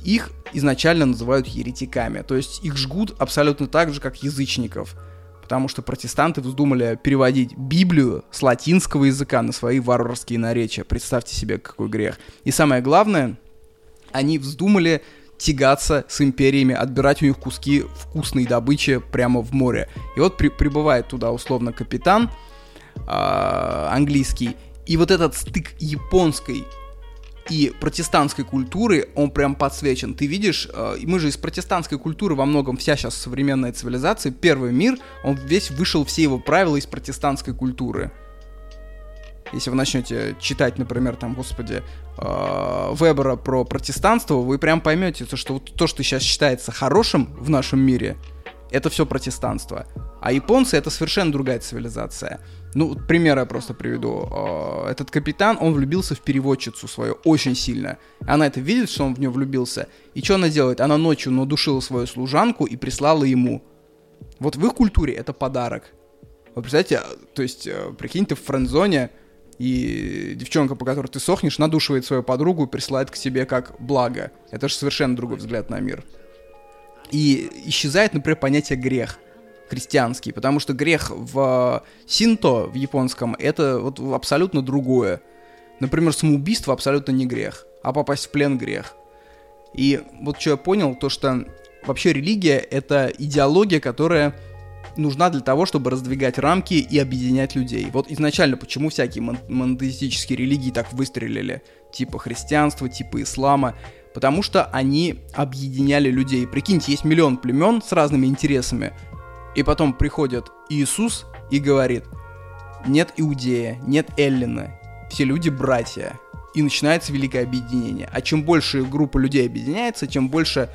Их изначально называют еретиками, то есть их жгут абсолютно так же, как язычников. Потому что протестанты вздумали переводить Библию с латинского языка на свои варварские наречия. Представьте себе, какой грех. И самое главное – они вздумали тягаться с империями, отбирать у них куски вкусной добычи прямо в море. И вот при, прибывает туда условно капитан э, английский И вот этот стык японской и протестантской культуры, он прям подсвечен. Ты видишь, э, мы же из протестантской культуры во многом вся сейчас современная цивилизация, первый мир, он весь вышел, все его правила из протестантской культуры. Если вы начнете читать, например, там, господи, э, Вебера про протестанство, вы прям поймете, что вот то, что сейчас считается хорошим в нашем мире, это все протестанство. А японцы это совершенно другая цивилизация. Ну, пример я просто приведу. А, этот капитан, он влюбился в переводчицу свою очень сильно. Она это видит, что он в нее влюбился. И что она делает? Она ночью надушила свою служанку и прислала ему. Вот в их культуре это подарок. Вы представляете, то есть, э, прикинь, ты в френдзоне, и девчонка, по которой ты сохнешь, надушивает свою подругу и присылает к себе как благо. Это же совершенно другой взгляд на мир. И исчезает, например, понятие грех христианский, потому что грех в синто, в японском, это вот абсолютно другое. Например, самоубийство абсолютно не грех, а попасть в плен грех. И вот что я понял, то что вообще религия — это идеология, которая нужна для того, чтобы раздвигать рамки и объединять людей. Вот изначально почему всякие мон- монотеистические религии так выстрелили, типа христианства, типа ислама, потому что они объединяли людей. Прикиньте, есть миллион племен с разными интересами, и потом приходит Иисус и говорит, нет Иудея, нет Эллина, все люди братья. И начинается великое объединение. А чем больше группа людей объединяется, тем больше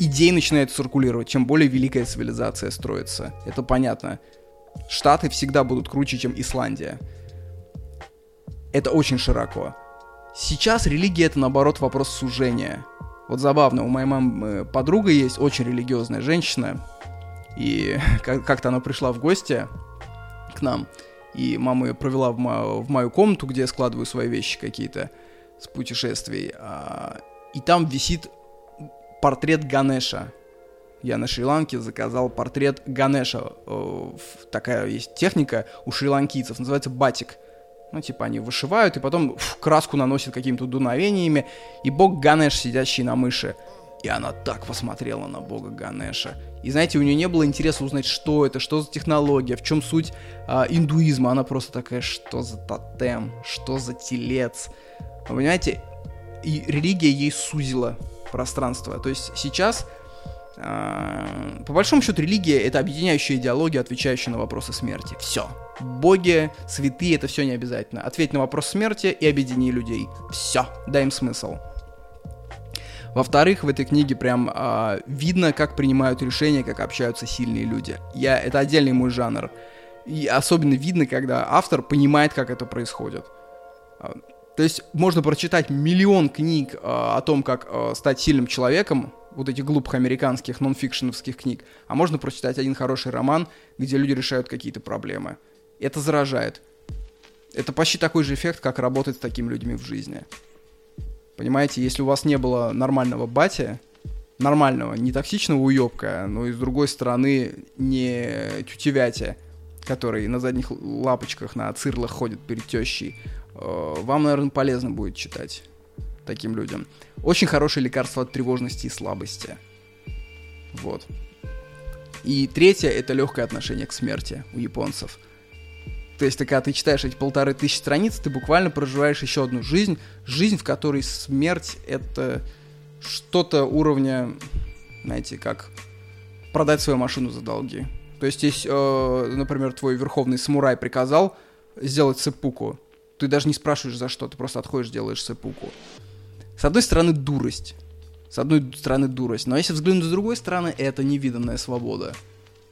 идей начинает циркулировать, чем более великая цивилизация строится. Это понятно. Штаты всегда будут круче, чем Исландия. Это очень широко. Сейчас религия это наоборот вопрос сужения. Вот забавно, у моей мамы подруга есть, очень религиозная женщина, и как-то она пришла в гости к нам, и мама ее провела в мою, в мою комнату, где я складываю свои вещи какие-то с путешествий. А, и там висит портрет Ганеша. Я на Шри-Ланке заказал портрет Ганеша. Такая есть техника у шри-ланкийцев, называется батик. Ну, типа, они вышивают и потом фу, краску наносят какими-то дуновениями. И бог Ганеш, сидящий на мыши. И она так посмотрела на бога Ганеша. И знаете, у нее не было интереса узнать, что это, что за технология, в чем суть а, индуизма. Она просто такая, что за тотем, что за телец. Вы понимаете, и религия ей сузила пространство. То есть сейчас, а, по большому счету, религия это объединяющая идеология, отвечающая на вопросы смерти. Все. Боги, святые, это все не обязательно. Ответь на вопрос смерти и объедини людей. Все. Дай им смысл. Во-вторых, в этой книге прям э, видно, как принимают решения, как общаются сильные люди. Я, это отдельный мой жанр. И особенно видно, когда автор понимает, как это происходит. То есть можно прочитать миллион книг э, о том, как э, стать сильным человеком, вот этих глупых американских нонфикшеновских книг, а можно прочитать один хороший роман, где люди решают какие-то проблемы. Это заражает. Это почти такой же эффект, как работать с такими людьми в жизни. Понимаете, если у вас не было нормального бати, нормального, не токсичного уебка, но и с другой стороны не тютевятя, который на задних лапочках, на цирлах ходит перед тещей, вам, наверное, полезно будет читать таким людям. Очень хорошее лекарство от тревожности и слабости. Вот. И третье — это легкое отношение к смерти у японцев — то есть, когда ты читаешь эти полторы тысячи страниц, ты буквально проживаешь еще одну жизнь, жизнь, в которой смерть — это что-то уровня, знаете, как продать свою машину за долги. То есть, если, э, например, твой верховный самурай приказал сделать сепуку, ты даже не спрашиваешь за что, ты просто отходишь, делаешь сепуку. С одной стороны, дурость. С одной стороны, дурость. Но если взглянуть с другой стороны, это невиданная свобода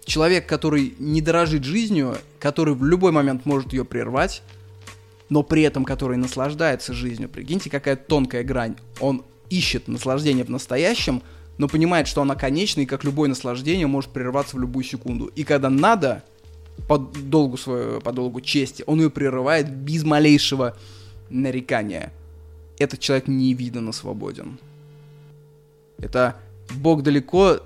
человек, который не дорожит жизнью, который в любой момент может ее прервать, но при этом который наслаждается жизнью. Прикиньте, какая тонкая грань. Он ищет наслаждение в настоящем, но понимает, что она конечна, и как любое наслаждение может прерваться в любую секунду. И когда надо, по долгу, свою, по долгу чести, он ее прерывает без малейшего нарекания. Этот человек невиданно свободен. Это Бог далеко,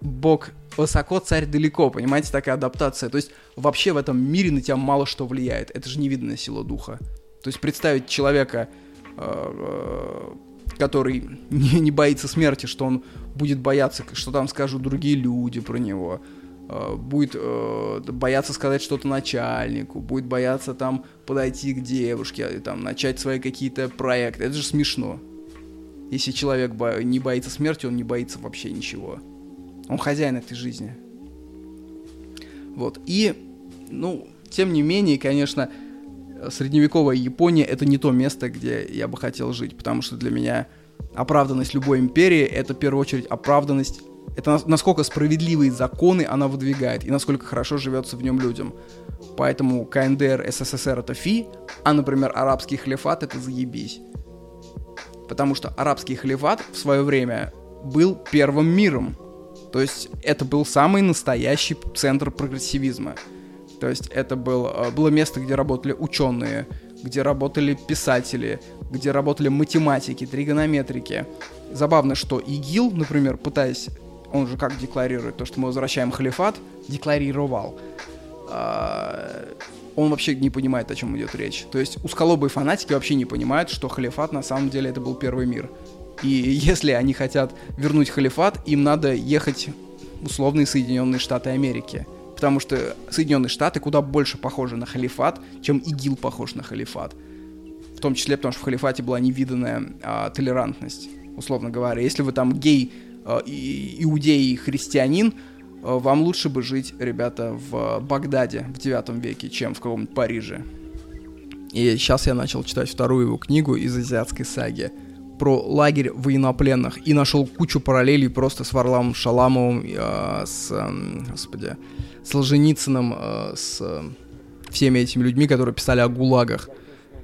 Бог высоко, царь далеко, понимаете, такая адаптация. То есть вообще в этом мире на тебя мало что влияет. Это же невиданная сила духа. То есть представить человека, э, э, который не, не боится смерти, что он будет бояться, что там скажут другие люди про него, будет э, бояться сказать что-то начальнику, будет бояться там подойти к девушке, там начать свои какие-то проекты. Это же смешно. Если человек бо- не боится смерти, он не боится вообще ничего. Он хозяин этой жизни. Вот. И, ну, тем не менее, конечно, средневековая Япония это не то место, где я бы хотел жить, потому что для меня оправданность любой империи это в первую очередь оправданность это насколько справедливые законы она выдвигает и насколько хорошо живется в нем людям. Поэтому КНДР, СССР это фи, а, например, арабский халифат это заебись. Потому что арабский халифат в свое время был первым миром. То есть это был самый настоящий центр прогрессивизма. То есть это был, э, было место, где работали ученые, где работали писатели, где работали математики, тригонометрики. Забавно, что ИГИЛ, например, пытаясь, он же как декларирует то, что мы возвращаем халифат, декларировал, а, он вообще не понимает, о чем идет речь. То есть узколобые фанатики вообще не понимают, что халифат на самом деле это был первый мир. И если они хотят вернуть халифат, им надо ехать в условные Соединенные Штаты Америки – потому что Соединенные Штаты куда больше похожи на халифат, чем ИГИЛ похож на халифат. В том числе потому, что в халифате была невиданная а, толерантность, условно говоря. Если вы там гей, иудей и христианин, а, вам лучше бы жить, ребята, в Багдаде в 9 веке, чем в каком-нибудь Париже. И сейчас я начал читать вторую его книгу из азиатской саги про лагерь военнопленных и нашел кучу параллелей просто с Варламом Шаламовым, э, с, э, господи, Солженицыным, э, с э, всеми этими людьми, которые писали о ГУЛАГах.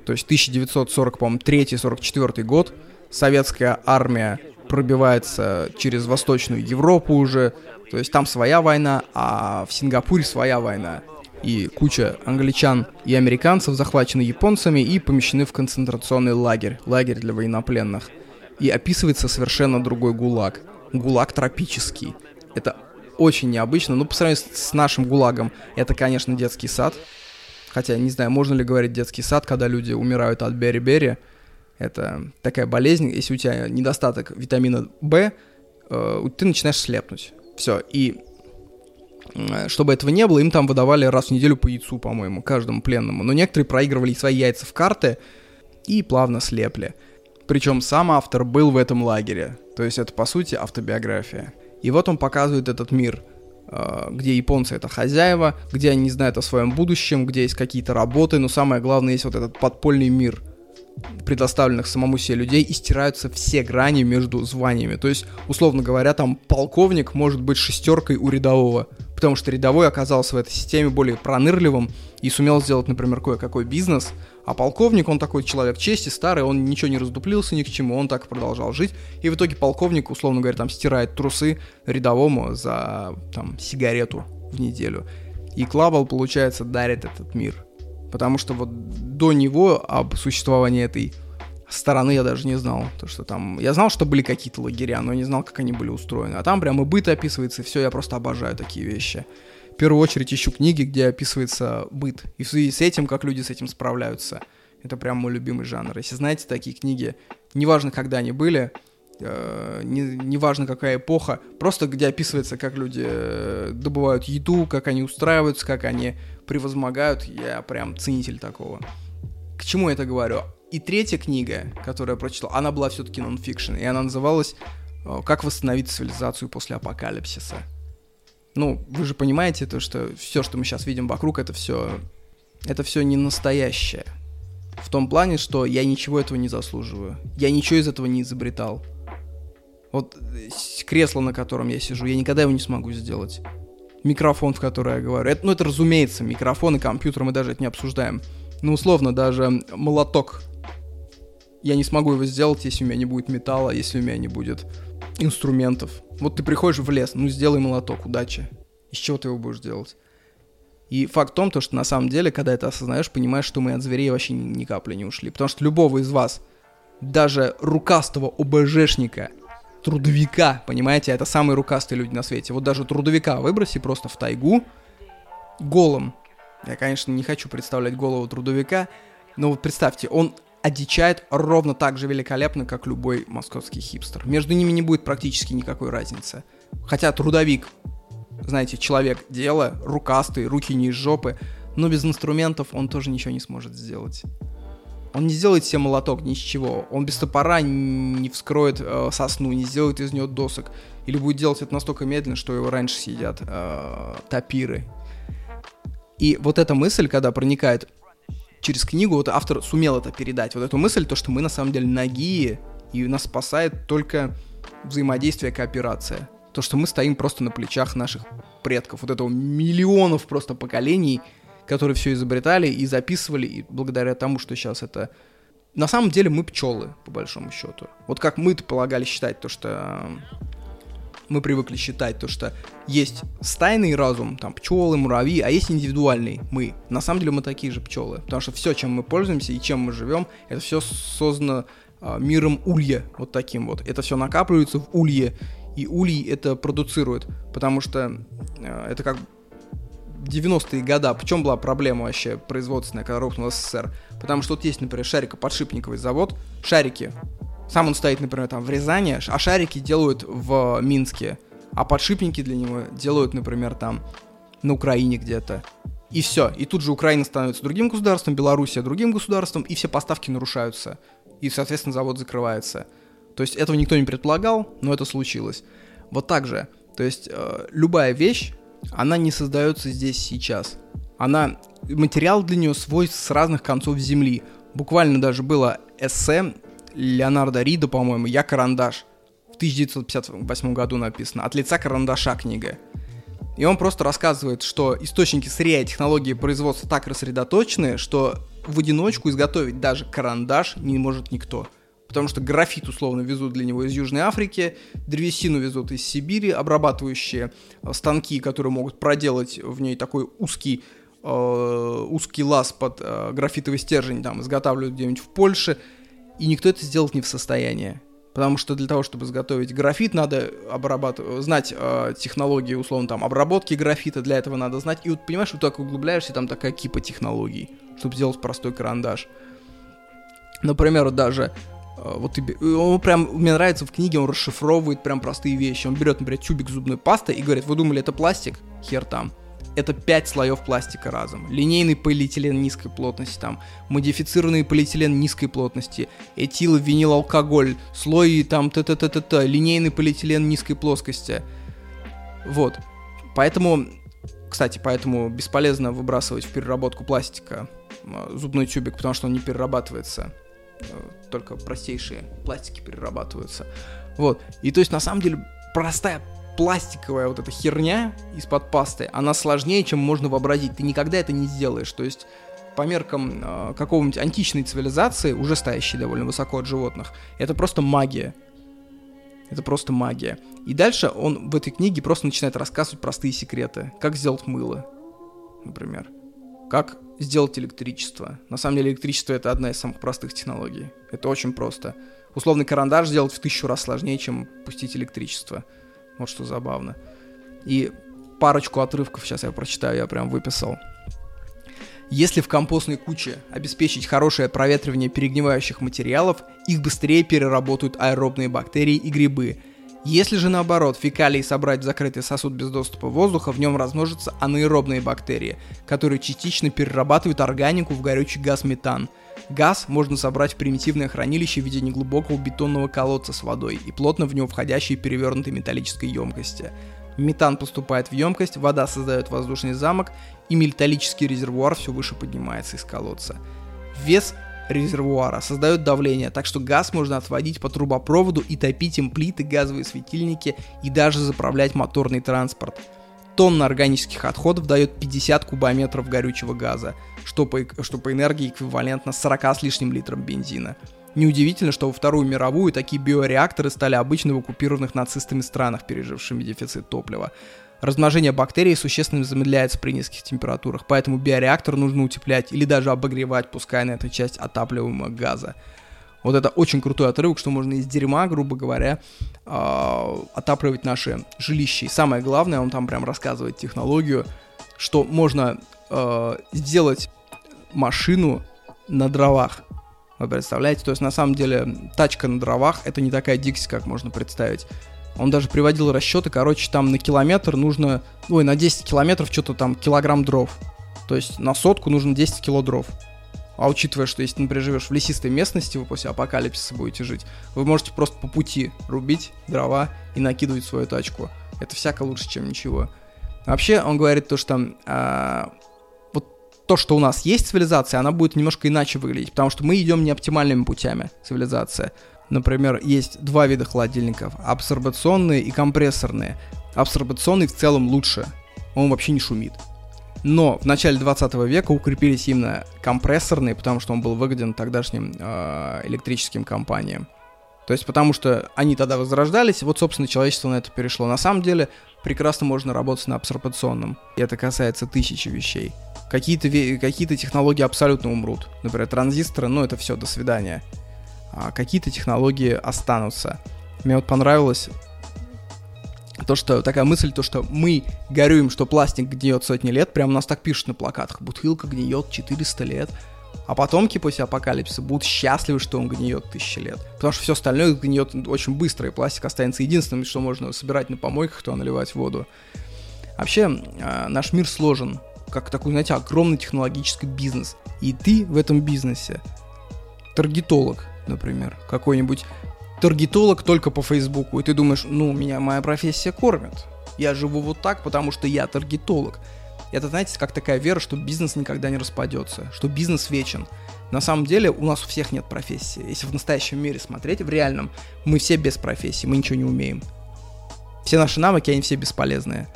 То есть 1943-44 год, советская армия пробивается через Восточную Европу уже, то есть там своя война, а в Сингапуре своя война. И куча англичан и американцев захвачены японцами и помещены в концентрационный лагерь, лагерь для военнопленных. И описывается совершенно другой ГУЛАГ. ГУЛАГ тропический. Это очень необычно. Ну, по сравнению с, нашим ГУЛАГом, это, конечно, детский сад. Хотя, не знаю, можно ли говорить детский сад, когда люди умирают от бери-бери. Это такая болезнь, если у тебя недостаток витамина В, э, ты начинаешь слепнуть. Все. И э, чтобы этого не было, им там выдавали раз в неделю по яйцу, по-моему, каждому пленному. Но некоторые проигрывали свои яйца в карты и плавно слепли. Причем сам автор был в этом лагере. То есть это, по сути, автобиография. И вот он показывает этот мир, а, где японцы это хозяева, где они не знают о своем будущем, где есть какие-то работы, но самое главное, есть вот этот подпольный мир предоставленных самому себе людей и стираются все грани между званиями. То есть, условно говоря, там полковник может быть шестеркой у рядового, потому что рядовой оказался в этой системе более пронырливым и сумел сделать, например, кое-какой бизнес, а полковник, он такой человек чести, старый, он ничего не раздуплился ни к чему, он так продолжал жить. И в итоге полковник, условно говоря, там стирает трусы рядовому за там сигарету в неделю. И Клабл, получается, дарит этот мир. Потому что вот до него об существовании этой стороны я даже не знал. То, что там... Я знал, что были какие-то лагеря, но не знал, как они были устроены. А там прям и быт описывается, и все, я просто обожаю такие вещи в первую очередь ищу книги, где описывается быт. И в связи с этим, как люди с этим справляются. Это прям мой любимый жанр. Если знаете такие книги, неважно, когда они были, э, не, неважно, какая эпоха, просто где описывается, как люди э, добывают еду, как они устраиваются, как они превозмогают, я прям ценитель такого. К чему я это говорю? И третья книга, которую я прочитал, она была все-таки нонфикшн, и она называлась э, «Как восстановить цивилизацию после апокалипсиса» ну, вы же понимаете то, что все, что мы сейчас видим вокруг, это все, это все не настоящее. В том плане, что я ничего этого не заслуживаю. Я ничего из этого не изобретал. Вот кресло, на котором я сижу, я никогда его не смогу сделать. Микрофон, в который я говорю. Это, ну, это разумеется, микрофон и компьютер, мы даже это не обсуждаем. Ну, условно, даже молоток. Я не смогу его сделать, если у меня не будет металла, если у меня не будет инструментов. Вот ты приходишь в лес, ну сделай молоток, удачи. Из чего ты его будешь делать? И факт в том, то, что на самом деле, когда это осознаешь, понимаешь, что мы от зверей вообще ни, ни капли не ушли. Потому что любого из вас, даже рукастого ОБЖшника, трудовика, понимаете, это самые рукастые люди на свете. Вот даже трудовика выброси просто в тайгу голым. Я, конечно, не хочу представлять голову трудовика, но вот представьте, он одичает ровно так же великолепно, как любой московский хипстер. Между ними не будет практически никакой разницы. Хотя трудовик знаете, человек дело, рукастый, руки не из жопы, но без инструментов он тоже ничего не сможет сделать. Он не сделает себе молоток ни с чего. Он без топора не вскроет э, сосну, не сделает из нее досок. Или будет делать это настолько медленно, что его раньше съедят э, тапиры. И вот эта мысль, когда проникает через книгу, вот автор сумел это передать. Вот эту мысль, то, что мы на самом деле ноги, и нас спасает только взаимодействие, кооперация. То, что мы стоим просто на плечах наших предков, вот этого миллионов просто поколений, которые все изобретали и записывали, и благодаря тому, что сейчас это... На самом деле мы пчелы, по большому счету. Вот как мы-то полагали считать то, что мы привыкли считать то, что есть стайный разум, там пчелы, муравьи, а есть индивидуальный мы. На самом деле мы такие же пчелы, потому что все, чем мы пользуемся и чем мы живем, это все создано э, миром улья, вот таким вот. Это все накапливается в улье, и улей это продуцирует, потому что э, это как 90-е года, в чем была проблема вообще производственная, когда рухнул СССР? Потому что тут есть, например, шарикоподшипниковый завод, шарики сам он стоит, например, там в Рязани, а шарики делают в Минске, а подшипники для него делают, например, там на Украине где-то. И все. И тут же Украина становится другим государством, Белоруссия другим государством, и все поставки нарушаются. И, соответственно, завод закрывается. То есть этого никто не предполагал, но это случилось. Вот так же. То есть э, любая вещь, она не создается здесь сейчас. Она материал для нее свой с разных концов земли. Буквально даже было эссе Леонардо Рида, по-моему, «Я карандаш». В 1958 году написано. От лица карандаша книга. И он просто рассказывает, что источники сырья и технологии производства так рассредоточены, что в одиночку изготовить даже карандаш не может никто. Потому что графит условно везут для него из Южной Африки, древесину везут из Сибири, обрабатывающие э, станки, которые могут проделать в ней такой узкий э, узкий лаз под э, графитовый стержень, там, изготавливают где-нибудь в Польше и никто это сделать не в состоянии. Потому что для того, чтобы изготовить графит, надо обрабатывать, знать э, технологии, условно, там, обработки графита, для этого надо знать. И вот, понимаешь, вот так углубляешься, там такая кипа технологий, чтобы сделать простой карандаш. Например, даже, вот ты, он прям, мне нравится в книге, он расшифровывает прям простые вещи. Он берет, например, тюбик зубной пасты и говорит, вы думали, это пластик? Хер там это 5 слоев пластика разом. Линейный полиэтилен низкой плотности, там, модифицированный полиэтилен низкой плотности, этил, винил, алкоголь, слой там т-т-т-т-т, линейный полиэтилен низкой плоскости. Вот. Поэтому, кстати, поэтому бесполезно выбрасывать в переработку пластика а, зубной тюбик, потому что он не перерабатывается. Э, только простейшие пластики перерабатываются. Вот. И то есть, на самом деле, простая пластиковая вот эта херня из-под пасты, она сложнее, чем можно вообразить. Ты никогда это не сделаешь. То есть по меркам э, какого-нибудь античной цивилизации, уже стоящей довольно высоко от животных, это просто магия. Это просто магия. И дальше он в этой книге просто начинает рассказывать простые секреты. Как сделать мыло, например. Как сделать электричество. На самом деле электричество это одна из самых простых технологий. Это очень просто. Условный карандаш сделать в тысячу раз сложнее, чем пустить электричество. Вот что забавно. И парочку отрывков сейчас я прочитаю, я прям выписал. Если в компостной куче обеспечить хорошее проветривание перегнивающих материалов, их быстрее переработают аэробные бактерии и грибы. Если же наоборот фекалии собрать в закрытый сосуд без доступа воздуха, в нем размножатся анаэробные бактерии, которые частично перерабатывают органику в горючий газ метан – Газ можно собрать в примитивное хранилище в виде неглубокого бетонного колодца с водой и плотно в него входящей перевернутой металлической емкости. Метан поступает в емкость, вода создает воздушный замок, и металлический резервуар все выше поднимается из колодца. Вес резервуара создает давление, так что газ можно отводить по трубопроводу и топить им плиты, газовые светильники и даже заправлять моторный транспорт – тонна органических отходов дает 50 кубометров горючего газа, что по, что по энергии эквивалентно 40 с лишним литрам бензина. Неудивительно, что во Вторую мировую такие биореакторы стали обычны в оккупированных нацистами странах, пережившими дефицит топлива. Размножение бактерий существенно замедляется при низких температурах, поэтому биореактор нужно утеплять или даже обогревать, пуская на эту часть отапливаемого газа. Вот это очень крутой отрывок, что можно из дерьма, грубо говоря, э, отапливать наши жилища. И самое главное, он там прям рассказывает технологию, что можно э, сделать машину на дровах. Вы представляете? То есть, на самом деле, тачка на дровах — это не такая дикость, как можно представить. Он даже приводил расчеты, короче, там на километр нужно, ой, на 10 километров что-то там килограмм дров. То есть на сотку нужно 10 кило дров. А учитывая, что если, например, живешь в лесистой местности, вы после апокалипсиса будете жить, вы можете просто по пути рубить дрова и накидывать свою тачку. Это всяко лучше, чем ничего. Вообще, он говорит то, что а, вот то, что у нас есть цивилизация, она будет немножко иначе выглядеть, потому что мы идем не оптимальными путями цивилизация. Например, есть два вида холодильников, абсорбационные и компрессорные. Абсорбационный в целом лучше, он вообще не шумит. Но в начале 20 века укрепились именно компрессорные, потому что он был выгоден тогдашним э, электрическим компаниям. То есть потому что они тогда возрождались, вот, собственно, человечество на это перешло. На самом деле, прекрасно можно работать на абсорбационном. И это касается тысячи вещей. Какие-то, какие-то технологии абсолютно умрут. Например, транзисторы, ну это все, до свидания. А какие-то технологии останутся. Мне вот понравилось то, что такая мысль, то, что мы горюем, что пластик гниет сотни лет, прям нас так пишут на плакатах, бутылка гниет 400 лет, а потомки после апокалипсиса будут счастливы, что он гниет тысячи лет. Потому что все остальное гниет очень быстро, и пластик останется единственным, что можно собирать на помойках, то наливать воду. Вообще, а, наш мир сложен, как такой, знаете, огромный технологический бизнес. И ты в этом бизнесе таргетолог, например, какой-нибудь таргетолог только по Фейсбуку, и ты думаешь, ну, меня моя профессия кормит. Я живу вот так, потому что я таргетолог. Это, знаете, как такая вера, что бизнес никогда не распадется, что бизнес вечен. На самом деле у нас у всех нет профессии. Если в настоящем мире смотреть, в реальном, мы все без профессии, мы ничего не умеем. Все наши навыки, они все бесполезные.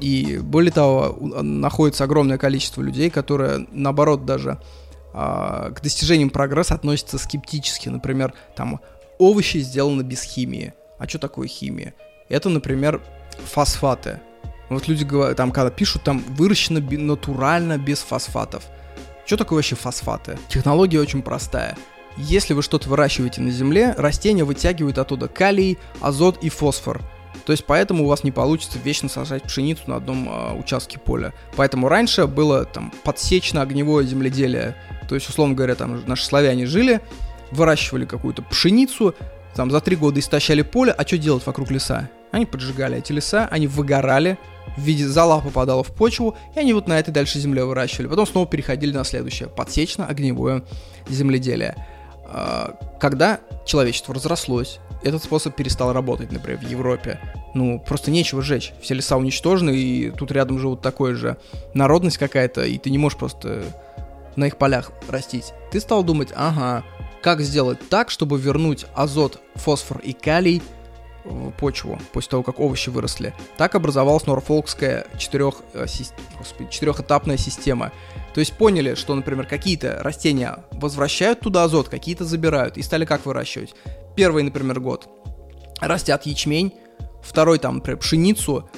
И более того, находится огромное количество людей, которые, наоборот, даже к достижениям прогресса относятся скептически. Например, там овощи сделаны без химии. А что такое химия? Это, например, фосфаты. Вот люди говорят, там, когда пишут, там выращено натурально без фосфатов. Что такое вообще фосфаты? Технология очень простая. Если вы что-то выращиваете на земле, растения вытягивают оттуда калий, азот и фосфор – то есть поэтому у вас не получится вечно сажать пшеницу на одном э, участке поля. Поэтому раньше было там подсечно-огневое земледелие. То есть, условно говоря, там наши славяне жили, выращивали какую-то пшеницу, там за три года истощали поле, а что делать вокруг леса? Они поджигали эти леса, они выгорали, в виде зала попадало в почву, и они вот на этой дальше земле выращивали. Потом снова переходили на следующее, подсечно-огневое земледелие. А, когда человечество разрослось, этот способ перестал работать, например, в Европе. Ну, просто нечего жечь. Все леса уничтожены, и тут рядом живут такой же народность какая-то, и ты не можешь просто на их полях растить. Ты стал думать, ага, как сделать так, чтобы вернуть азот, фосфор и калий в почву после того, как овощи выросли. Так образовалась норфолкская четырех, э, господи, четырехэтапная система. То есть поняли, что, например, какие-то растения возвращают туда азот, какие-то забирают, и стали как выращивать. Первый, например, год растят ячмень, второй там, например, пшеницу,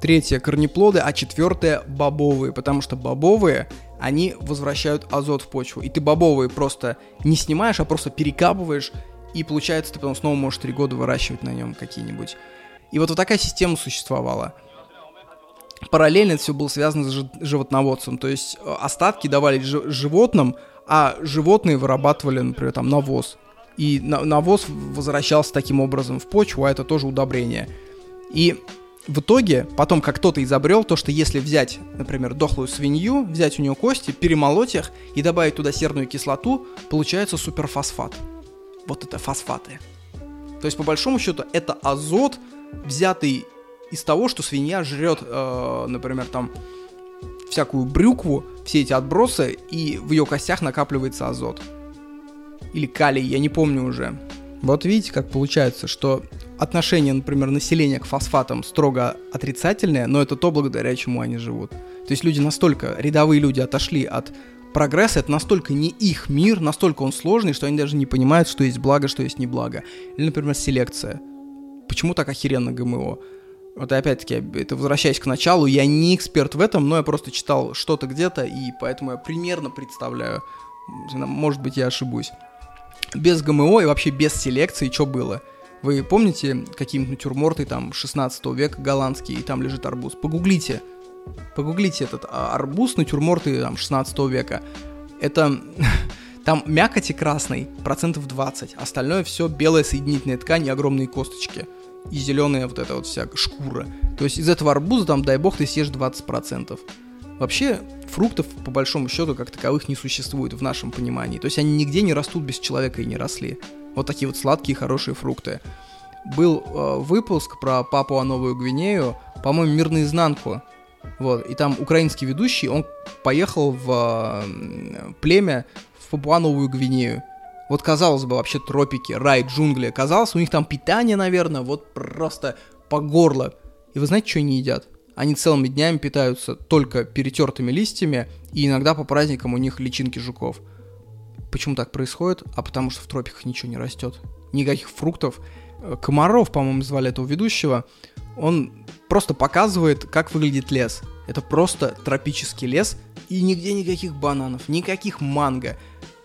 третье корнеплоды, а четвертое бобовые, потому что бобовые, они возвращают азот в почву. И ты бобовые просто не снимаешь, а просто перекапываешь и получается, ты потом снова можешь три года выращивать на нем какие-нибудь. И вот, вот такая система существовала. Параллельно это все было связано с животноводством, то есть э, остатки давали животным, а животные вырабатывали, например, там навоз. И навоз возвращался таким образом в почву, а это тоже удобрение. И в итоге, потом, как кто-то изобрел, то, что если взять, например, дохлую свинью, взять у нее кости, перемолоть их и добавить туда серную кислоту, получается суперфосфат вот это фосфаты. То есть, по большому счету, это азот, взятый из того, что свинья жрет, э, например, там всякую брюкву, все эти отбросы, и в ее костях накапливается азот. Или калий, я не помню уже. Вот видите, как получается, что отношение, например, населения к фосфатам строго отрицательное, но это то, благодаря чему они живут. То есть люди настолько, рядовые люди отошли от прогресс это настолько не их мир, настолько он сложный, что они даже не понимают, что есть благо, что есть неблаго. Или, например, селекция. Почему так охеренно ГМО? Вот опять-таки, это возвращаясь к началу, я не эксперт в этом, но я просто читал что-то где-то, и поэтому я примерно представляю, может быть, я ошибусь. Без ГМО и вообще без селекции что было? Вы помните какие-нибудь натюрморты там 16 века голландские, и там лежит арбуз? Погуглите, Погуглите этот а, арбуз, натюрморты там 16 века. Это там мякоти красный, процентов 20. Остальное все белая соединительная ткань и огромные косточки. И зеленая вот эта вот вся шкура. То есть из этого арбуза там, дай бог, ты съешь 20%. Вообще, фруктов, по большому счету, как таковых не существует в нашем понимании. То есть они нигде не растут без человека и не росли. Вот такие вот сладкие, хорошие фрукты. Был э, выпуск про Папуа Новую Гвинею, по-моему, «Мир наизнанку». Вот, и там украинский ведущий, он поехал в э, племя в Папуа Новую Гвинею. Вот казалось бы, вообще тропики, рай, джунгли. Казалось, у них там питание, наверное, вот просто по горло. И вы знаете, что они едят? Они целыми днями питаются только перетертыми листьями, и иногда по праздникам у них личинки жуков. Почему так происходит? А потому что в тропиках ничего не растет. Никаких фруктов. Э, Комаров, по-моему, звали этого ведущего. Он просто показывает, как выглядит лес. Это просто тропический лес, и нигде никаких бананов, никаких манго.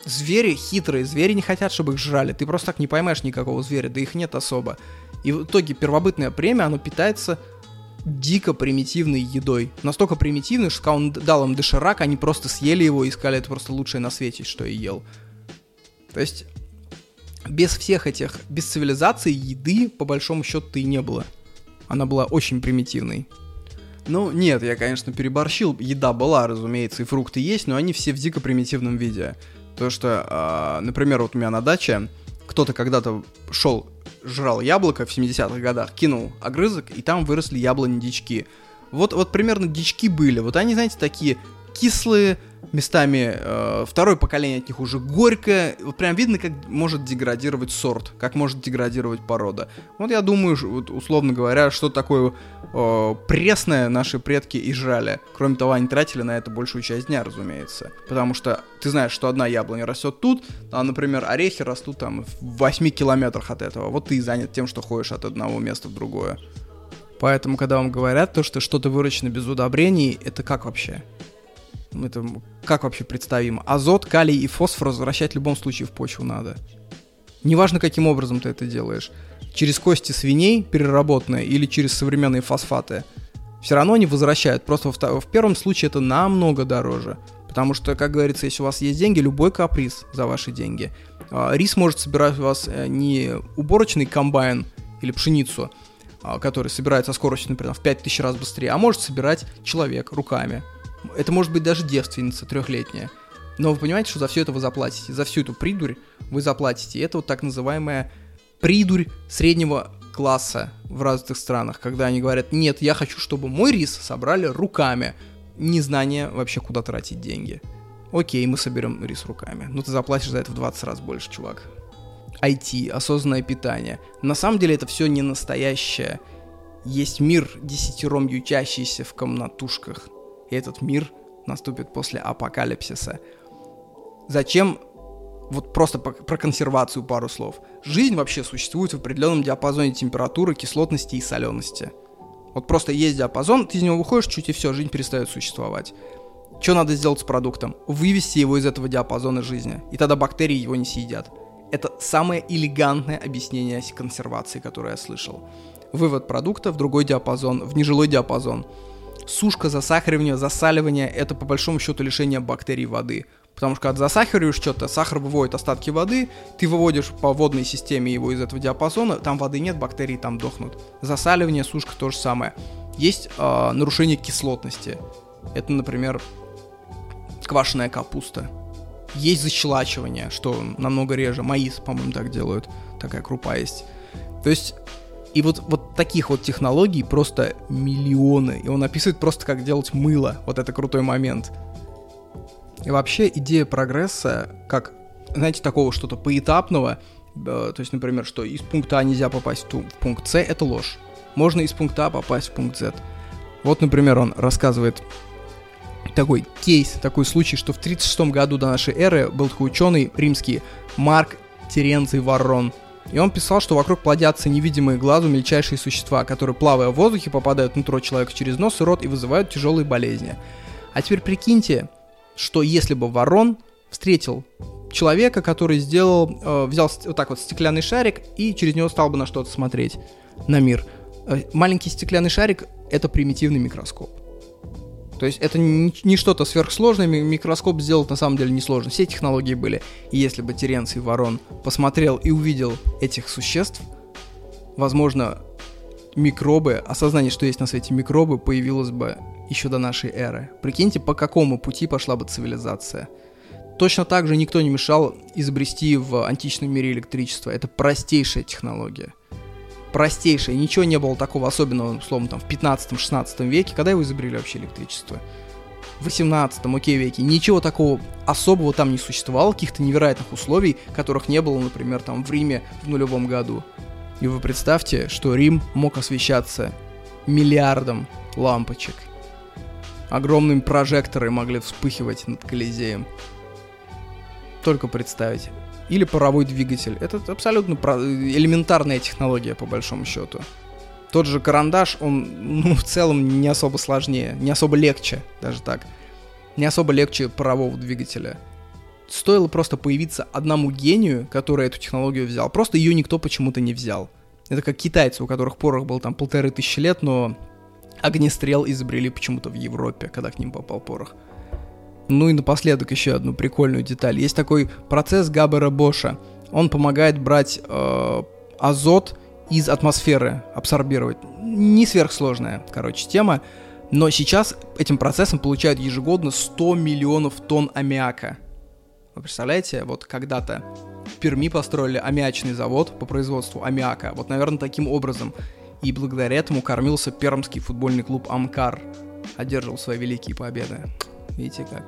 Звери хитрые, звери не хотят, чтобы их жрали. Ты просто так не поймаешь никакого зверя, да их нет особо. И в итоге первобытное племя, оно питается дико примитивной едой. Настолько примитивной, что когда он дал им доширак, они просто съели его и сказали, это просто лучшее на свете, что я ел. То есть, без всех этих, без цивилизации еды, по большому счету, и не было. Она была очень примитивной. Ну, нет, я, конечно, переборщил. Еда была, разумеется, и фрукты есть, но они все в дико примитивном виде. То, что, э, например, вот у меня на даче кто-то когда-то шел жрал яблоко в 70-х годах, кинул огрызок, и там выросли яблони-дички. Вот, вот примерно дички были. Вот они, знаете, такие кислые, местами э, второе поколение от них уже горькое. Вот прям видно, как может деградировать сорт, как может деградировать порода. Вот я думаю, вот, условно говоря, что такое э, пресное наши предки и жрали. Кроме того, они тратили на это большую часть дня, разумеется. Потому что ты знаешь, что одна яблоня растет тут, а, например, орехи растут там в 8 километрах от этого. Вот ты занят тем, что ходишь от одного места в другое. Поэтому, когда вам говорят то, что что-то выращено без удобрений, это как вообще? Это как вообще представимо? Азот, калий и фосфор возвращать в любом случае в почву надо. Неважно, каким образом ты это делаешь. Через кости свиней переработанные или через современные фосфаты. Все равно они возвращают. Просто в, в первом случае это намного дороже. Потому что, как говорится, если у вас есть деньги, любой каприз за ваши деньги. А, рис может собирать у вас э, не уборочный комбайн или пшеницу, а, который собирает со скоростью, например, в 5000 раз быстрее, а может собирать человек руками. Это может быть даже девственница трехлетняя. Но вы понимаете, что за все это вы заплатите. За всю эту придурь вы заплатите. это вот так называемая придурь среднего класса в развитых странах, когда они говорят, нет, я хочу, чтобы мой рис собрали руками. Незнание вообще, куда тратить деньги. Окей, мы соберем рис руками. Но ты заплатишь за это в 20 раз больше, чувак. IT, осознанное питание. На самом деле это все не настоящее. Есть мир, десятером ютящийся в комнатушках – и этот мир наступит после апокалипсиса. Зачем вот просто про консервацию пару слов. Жизнь вообще существует в определенном диапазоне температуры, кислотности и солености. Вот просто есть диапазон, ты из него выходишь чуть и все, жизнь перестает существовать. Что надо сделать с продуктом? Вывести его из этого диапазона жизни, и тогда бактерии его не съедят. Это самое элегантное объяснение консервации, которое я слышал. Вывод продукта в другой диапазон, в нежилой диапазон – сушка, засахаривание, засаливание – это по большому счету лишение бактерий воды. Потому что когда засахариваешь что-то, сахар выводит остатки воды, ты выводишь по водной системе его из этого диапазона, там воды нет, бактерии там дохнут. Засаливание, сушка то же самое. Есть э, нарушение кислотности. Это, например, квашеная капуста. Есть защелачивание, что намного реже. Маис, по-моему, так делают. Такая крупа есть. То есть и вот, вот таких вот технологий просто миллионы. И он описывает просто, как делать мыло. Вот это крутой момент. И вообще идея прогресса, как, знаете, такого что-то поэтапного, э, то есть, например, что из пункта А нельзя попасть в, пункт С, это ложь. Можно из пункта А попасть в пункт Z. Вот, например, он рассказывает такой кейс, такой случай, что в 36 году до нашей эры был такой ученый римский Марк Теренций Варрон – и он писал, что вокруг плодятся невидимые глазу мельчайшие существа, которые, плавая в воздухе, попадают внутрь человека через нос и рот и вызывают тяжелые болезни. А теперь прикиньте, что если бы ворон встретил человека, который сделал, э, взял вот так вот стеклянный шарик и через него стал бы на что-то смотреть, на мир. Э, маленький стеклянный шарик — это примитивный микроскоп. То есть это не, не что-то сверхсложное, микроскоп сделать на самом деле несложно. Все технологии были. И если бы Теренций Ворон посмотрел и увидел этих существ, возможно, микробы, осознание, что есть на свете микробы, появилось бы еще до нашей эры. Прикиньте, по какому пути пошла бы цивилизация. Точно так же никто не мешал изобрести в античном мире электричество. Это простейшая технология. Простейшая. Ничего не было такого особенного, условно, там, в 15-16 веке. Когда его изобрели вообще электричество? В 18 окей, веке. Ничего такого особого там не существовало, каких-то невероятных условий, которых не было, например, там в Риме в нулевом году. И вы представьте, что Рим мог освещаться миллиардом лампочек. Огромные прожекторы могли вспыхивать над Колизеем. Только представить. Или паровой двигатель. Это абсолютно элементарная технология, по большому счету. Тот же карандаш, он, ну, в целом не особо сложнее, не особо легче, даже так. Не особо легче парового двигателя. Стоило просто появиться одному гению, который эту технологию взял. Просто ее никто почему-то не взял. Это как китайцы, у которых порох был там полторы тысячи лет, но огнестрел изобрели почему-то в Европе, когда к ним попал порох. Ну и напоследок еще одну прикольную деталь. Есть такой процесс Габбера Боша. Он помогает брать э, азот из атмосферы, абсорбировать. Не сверхсложная, короче, тема. Но сейчас этим процессом получают ежегодно 100 миллионов тонн аммиака. Вы представляете, вот когда-то в Перми построили аммиачный завод по производству аммиака. Вот, наверное, таким образом. И благодаря этому кормился пермский футбольный клуб «Амкар». Одерживал свои великие победы. Видите как?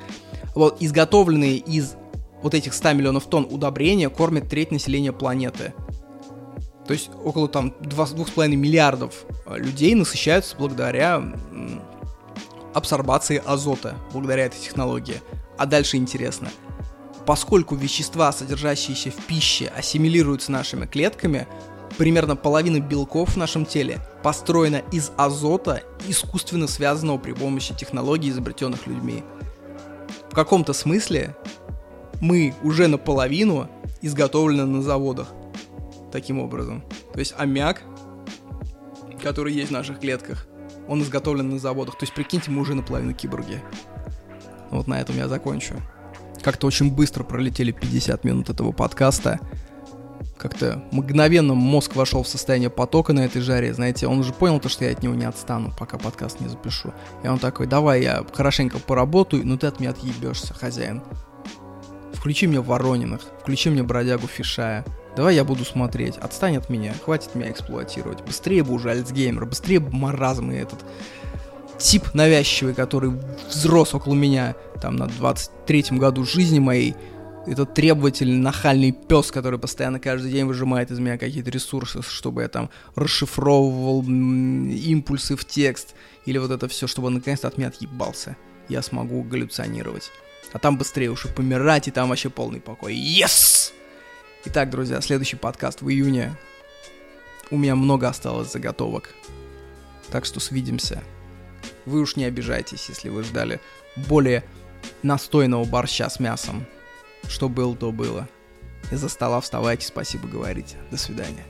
Вот изготовленные из вот этих 100 миллионов тонн удобрения кормят треть населения планеты. То есть около там 2,5 миллиардов э, людей насыщаются благодаря абсорбации азота, благодаря этой технологии. А дальше интересно. Поскольку вещества, содержащиеся в пище, ассимилируются нашими клетками, примерно половина белков в нашем теле построена из азота, искусственно связанного при помощи технологий, изобретенных людьми. В каком-то смысле мы уже наполовину изготовлены на заводах. Таким образом. То есть аммиак, который есть в наших клетках, он изготовлен на заводах. То есть, прикиньте, мы уже наполовину киборги. Вот на этом я закончу. Как-то очень быстро пролетели 50 минут этого подкаста как-то мгновенно мозг вошел в состояние потока на этой жаре, знаете, он уже понял то, что я от него не отстану, пока подкаст не запишу. И он такой, давай я хорошенько поработаю, но ты от меня отъебешься, хозяин. Включи мне Ворониных, включи мне Бродягу Фишая. Давай я буду смотреть, отстань от меня, хватит меня эксплуатировать. Быстрее бы уже Альцгеймер, быстрее бы маразм и этот тип навязчивый, который взрос около меня там на 23-м году жизни моей, этот требовательный, нахальный пес, который постоянно каждый день выжимает из меня какие-то ресурсы, чтобы я там расшифровывал импульсы в текст, или вот это все, чтобы он наконец-то от меня отъебался. Я смогу галлюционировать. А там быстрее уж и помирать, и там вообще полный покой. Yes! Итак, друзья, следующий подкаст в июне. У меня много осталось заготовок. Так что свидимся. Вы уж не обижайтесь, если вы ждали более настойного борща с мясом. Что было, то было. Из-за стола вставайте, спасибо говорите. До свидания.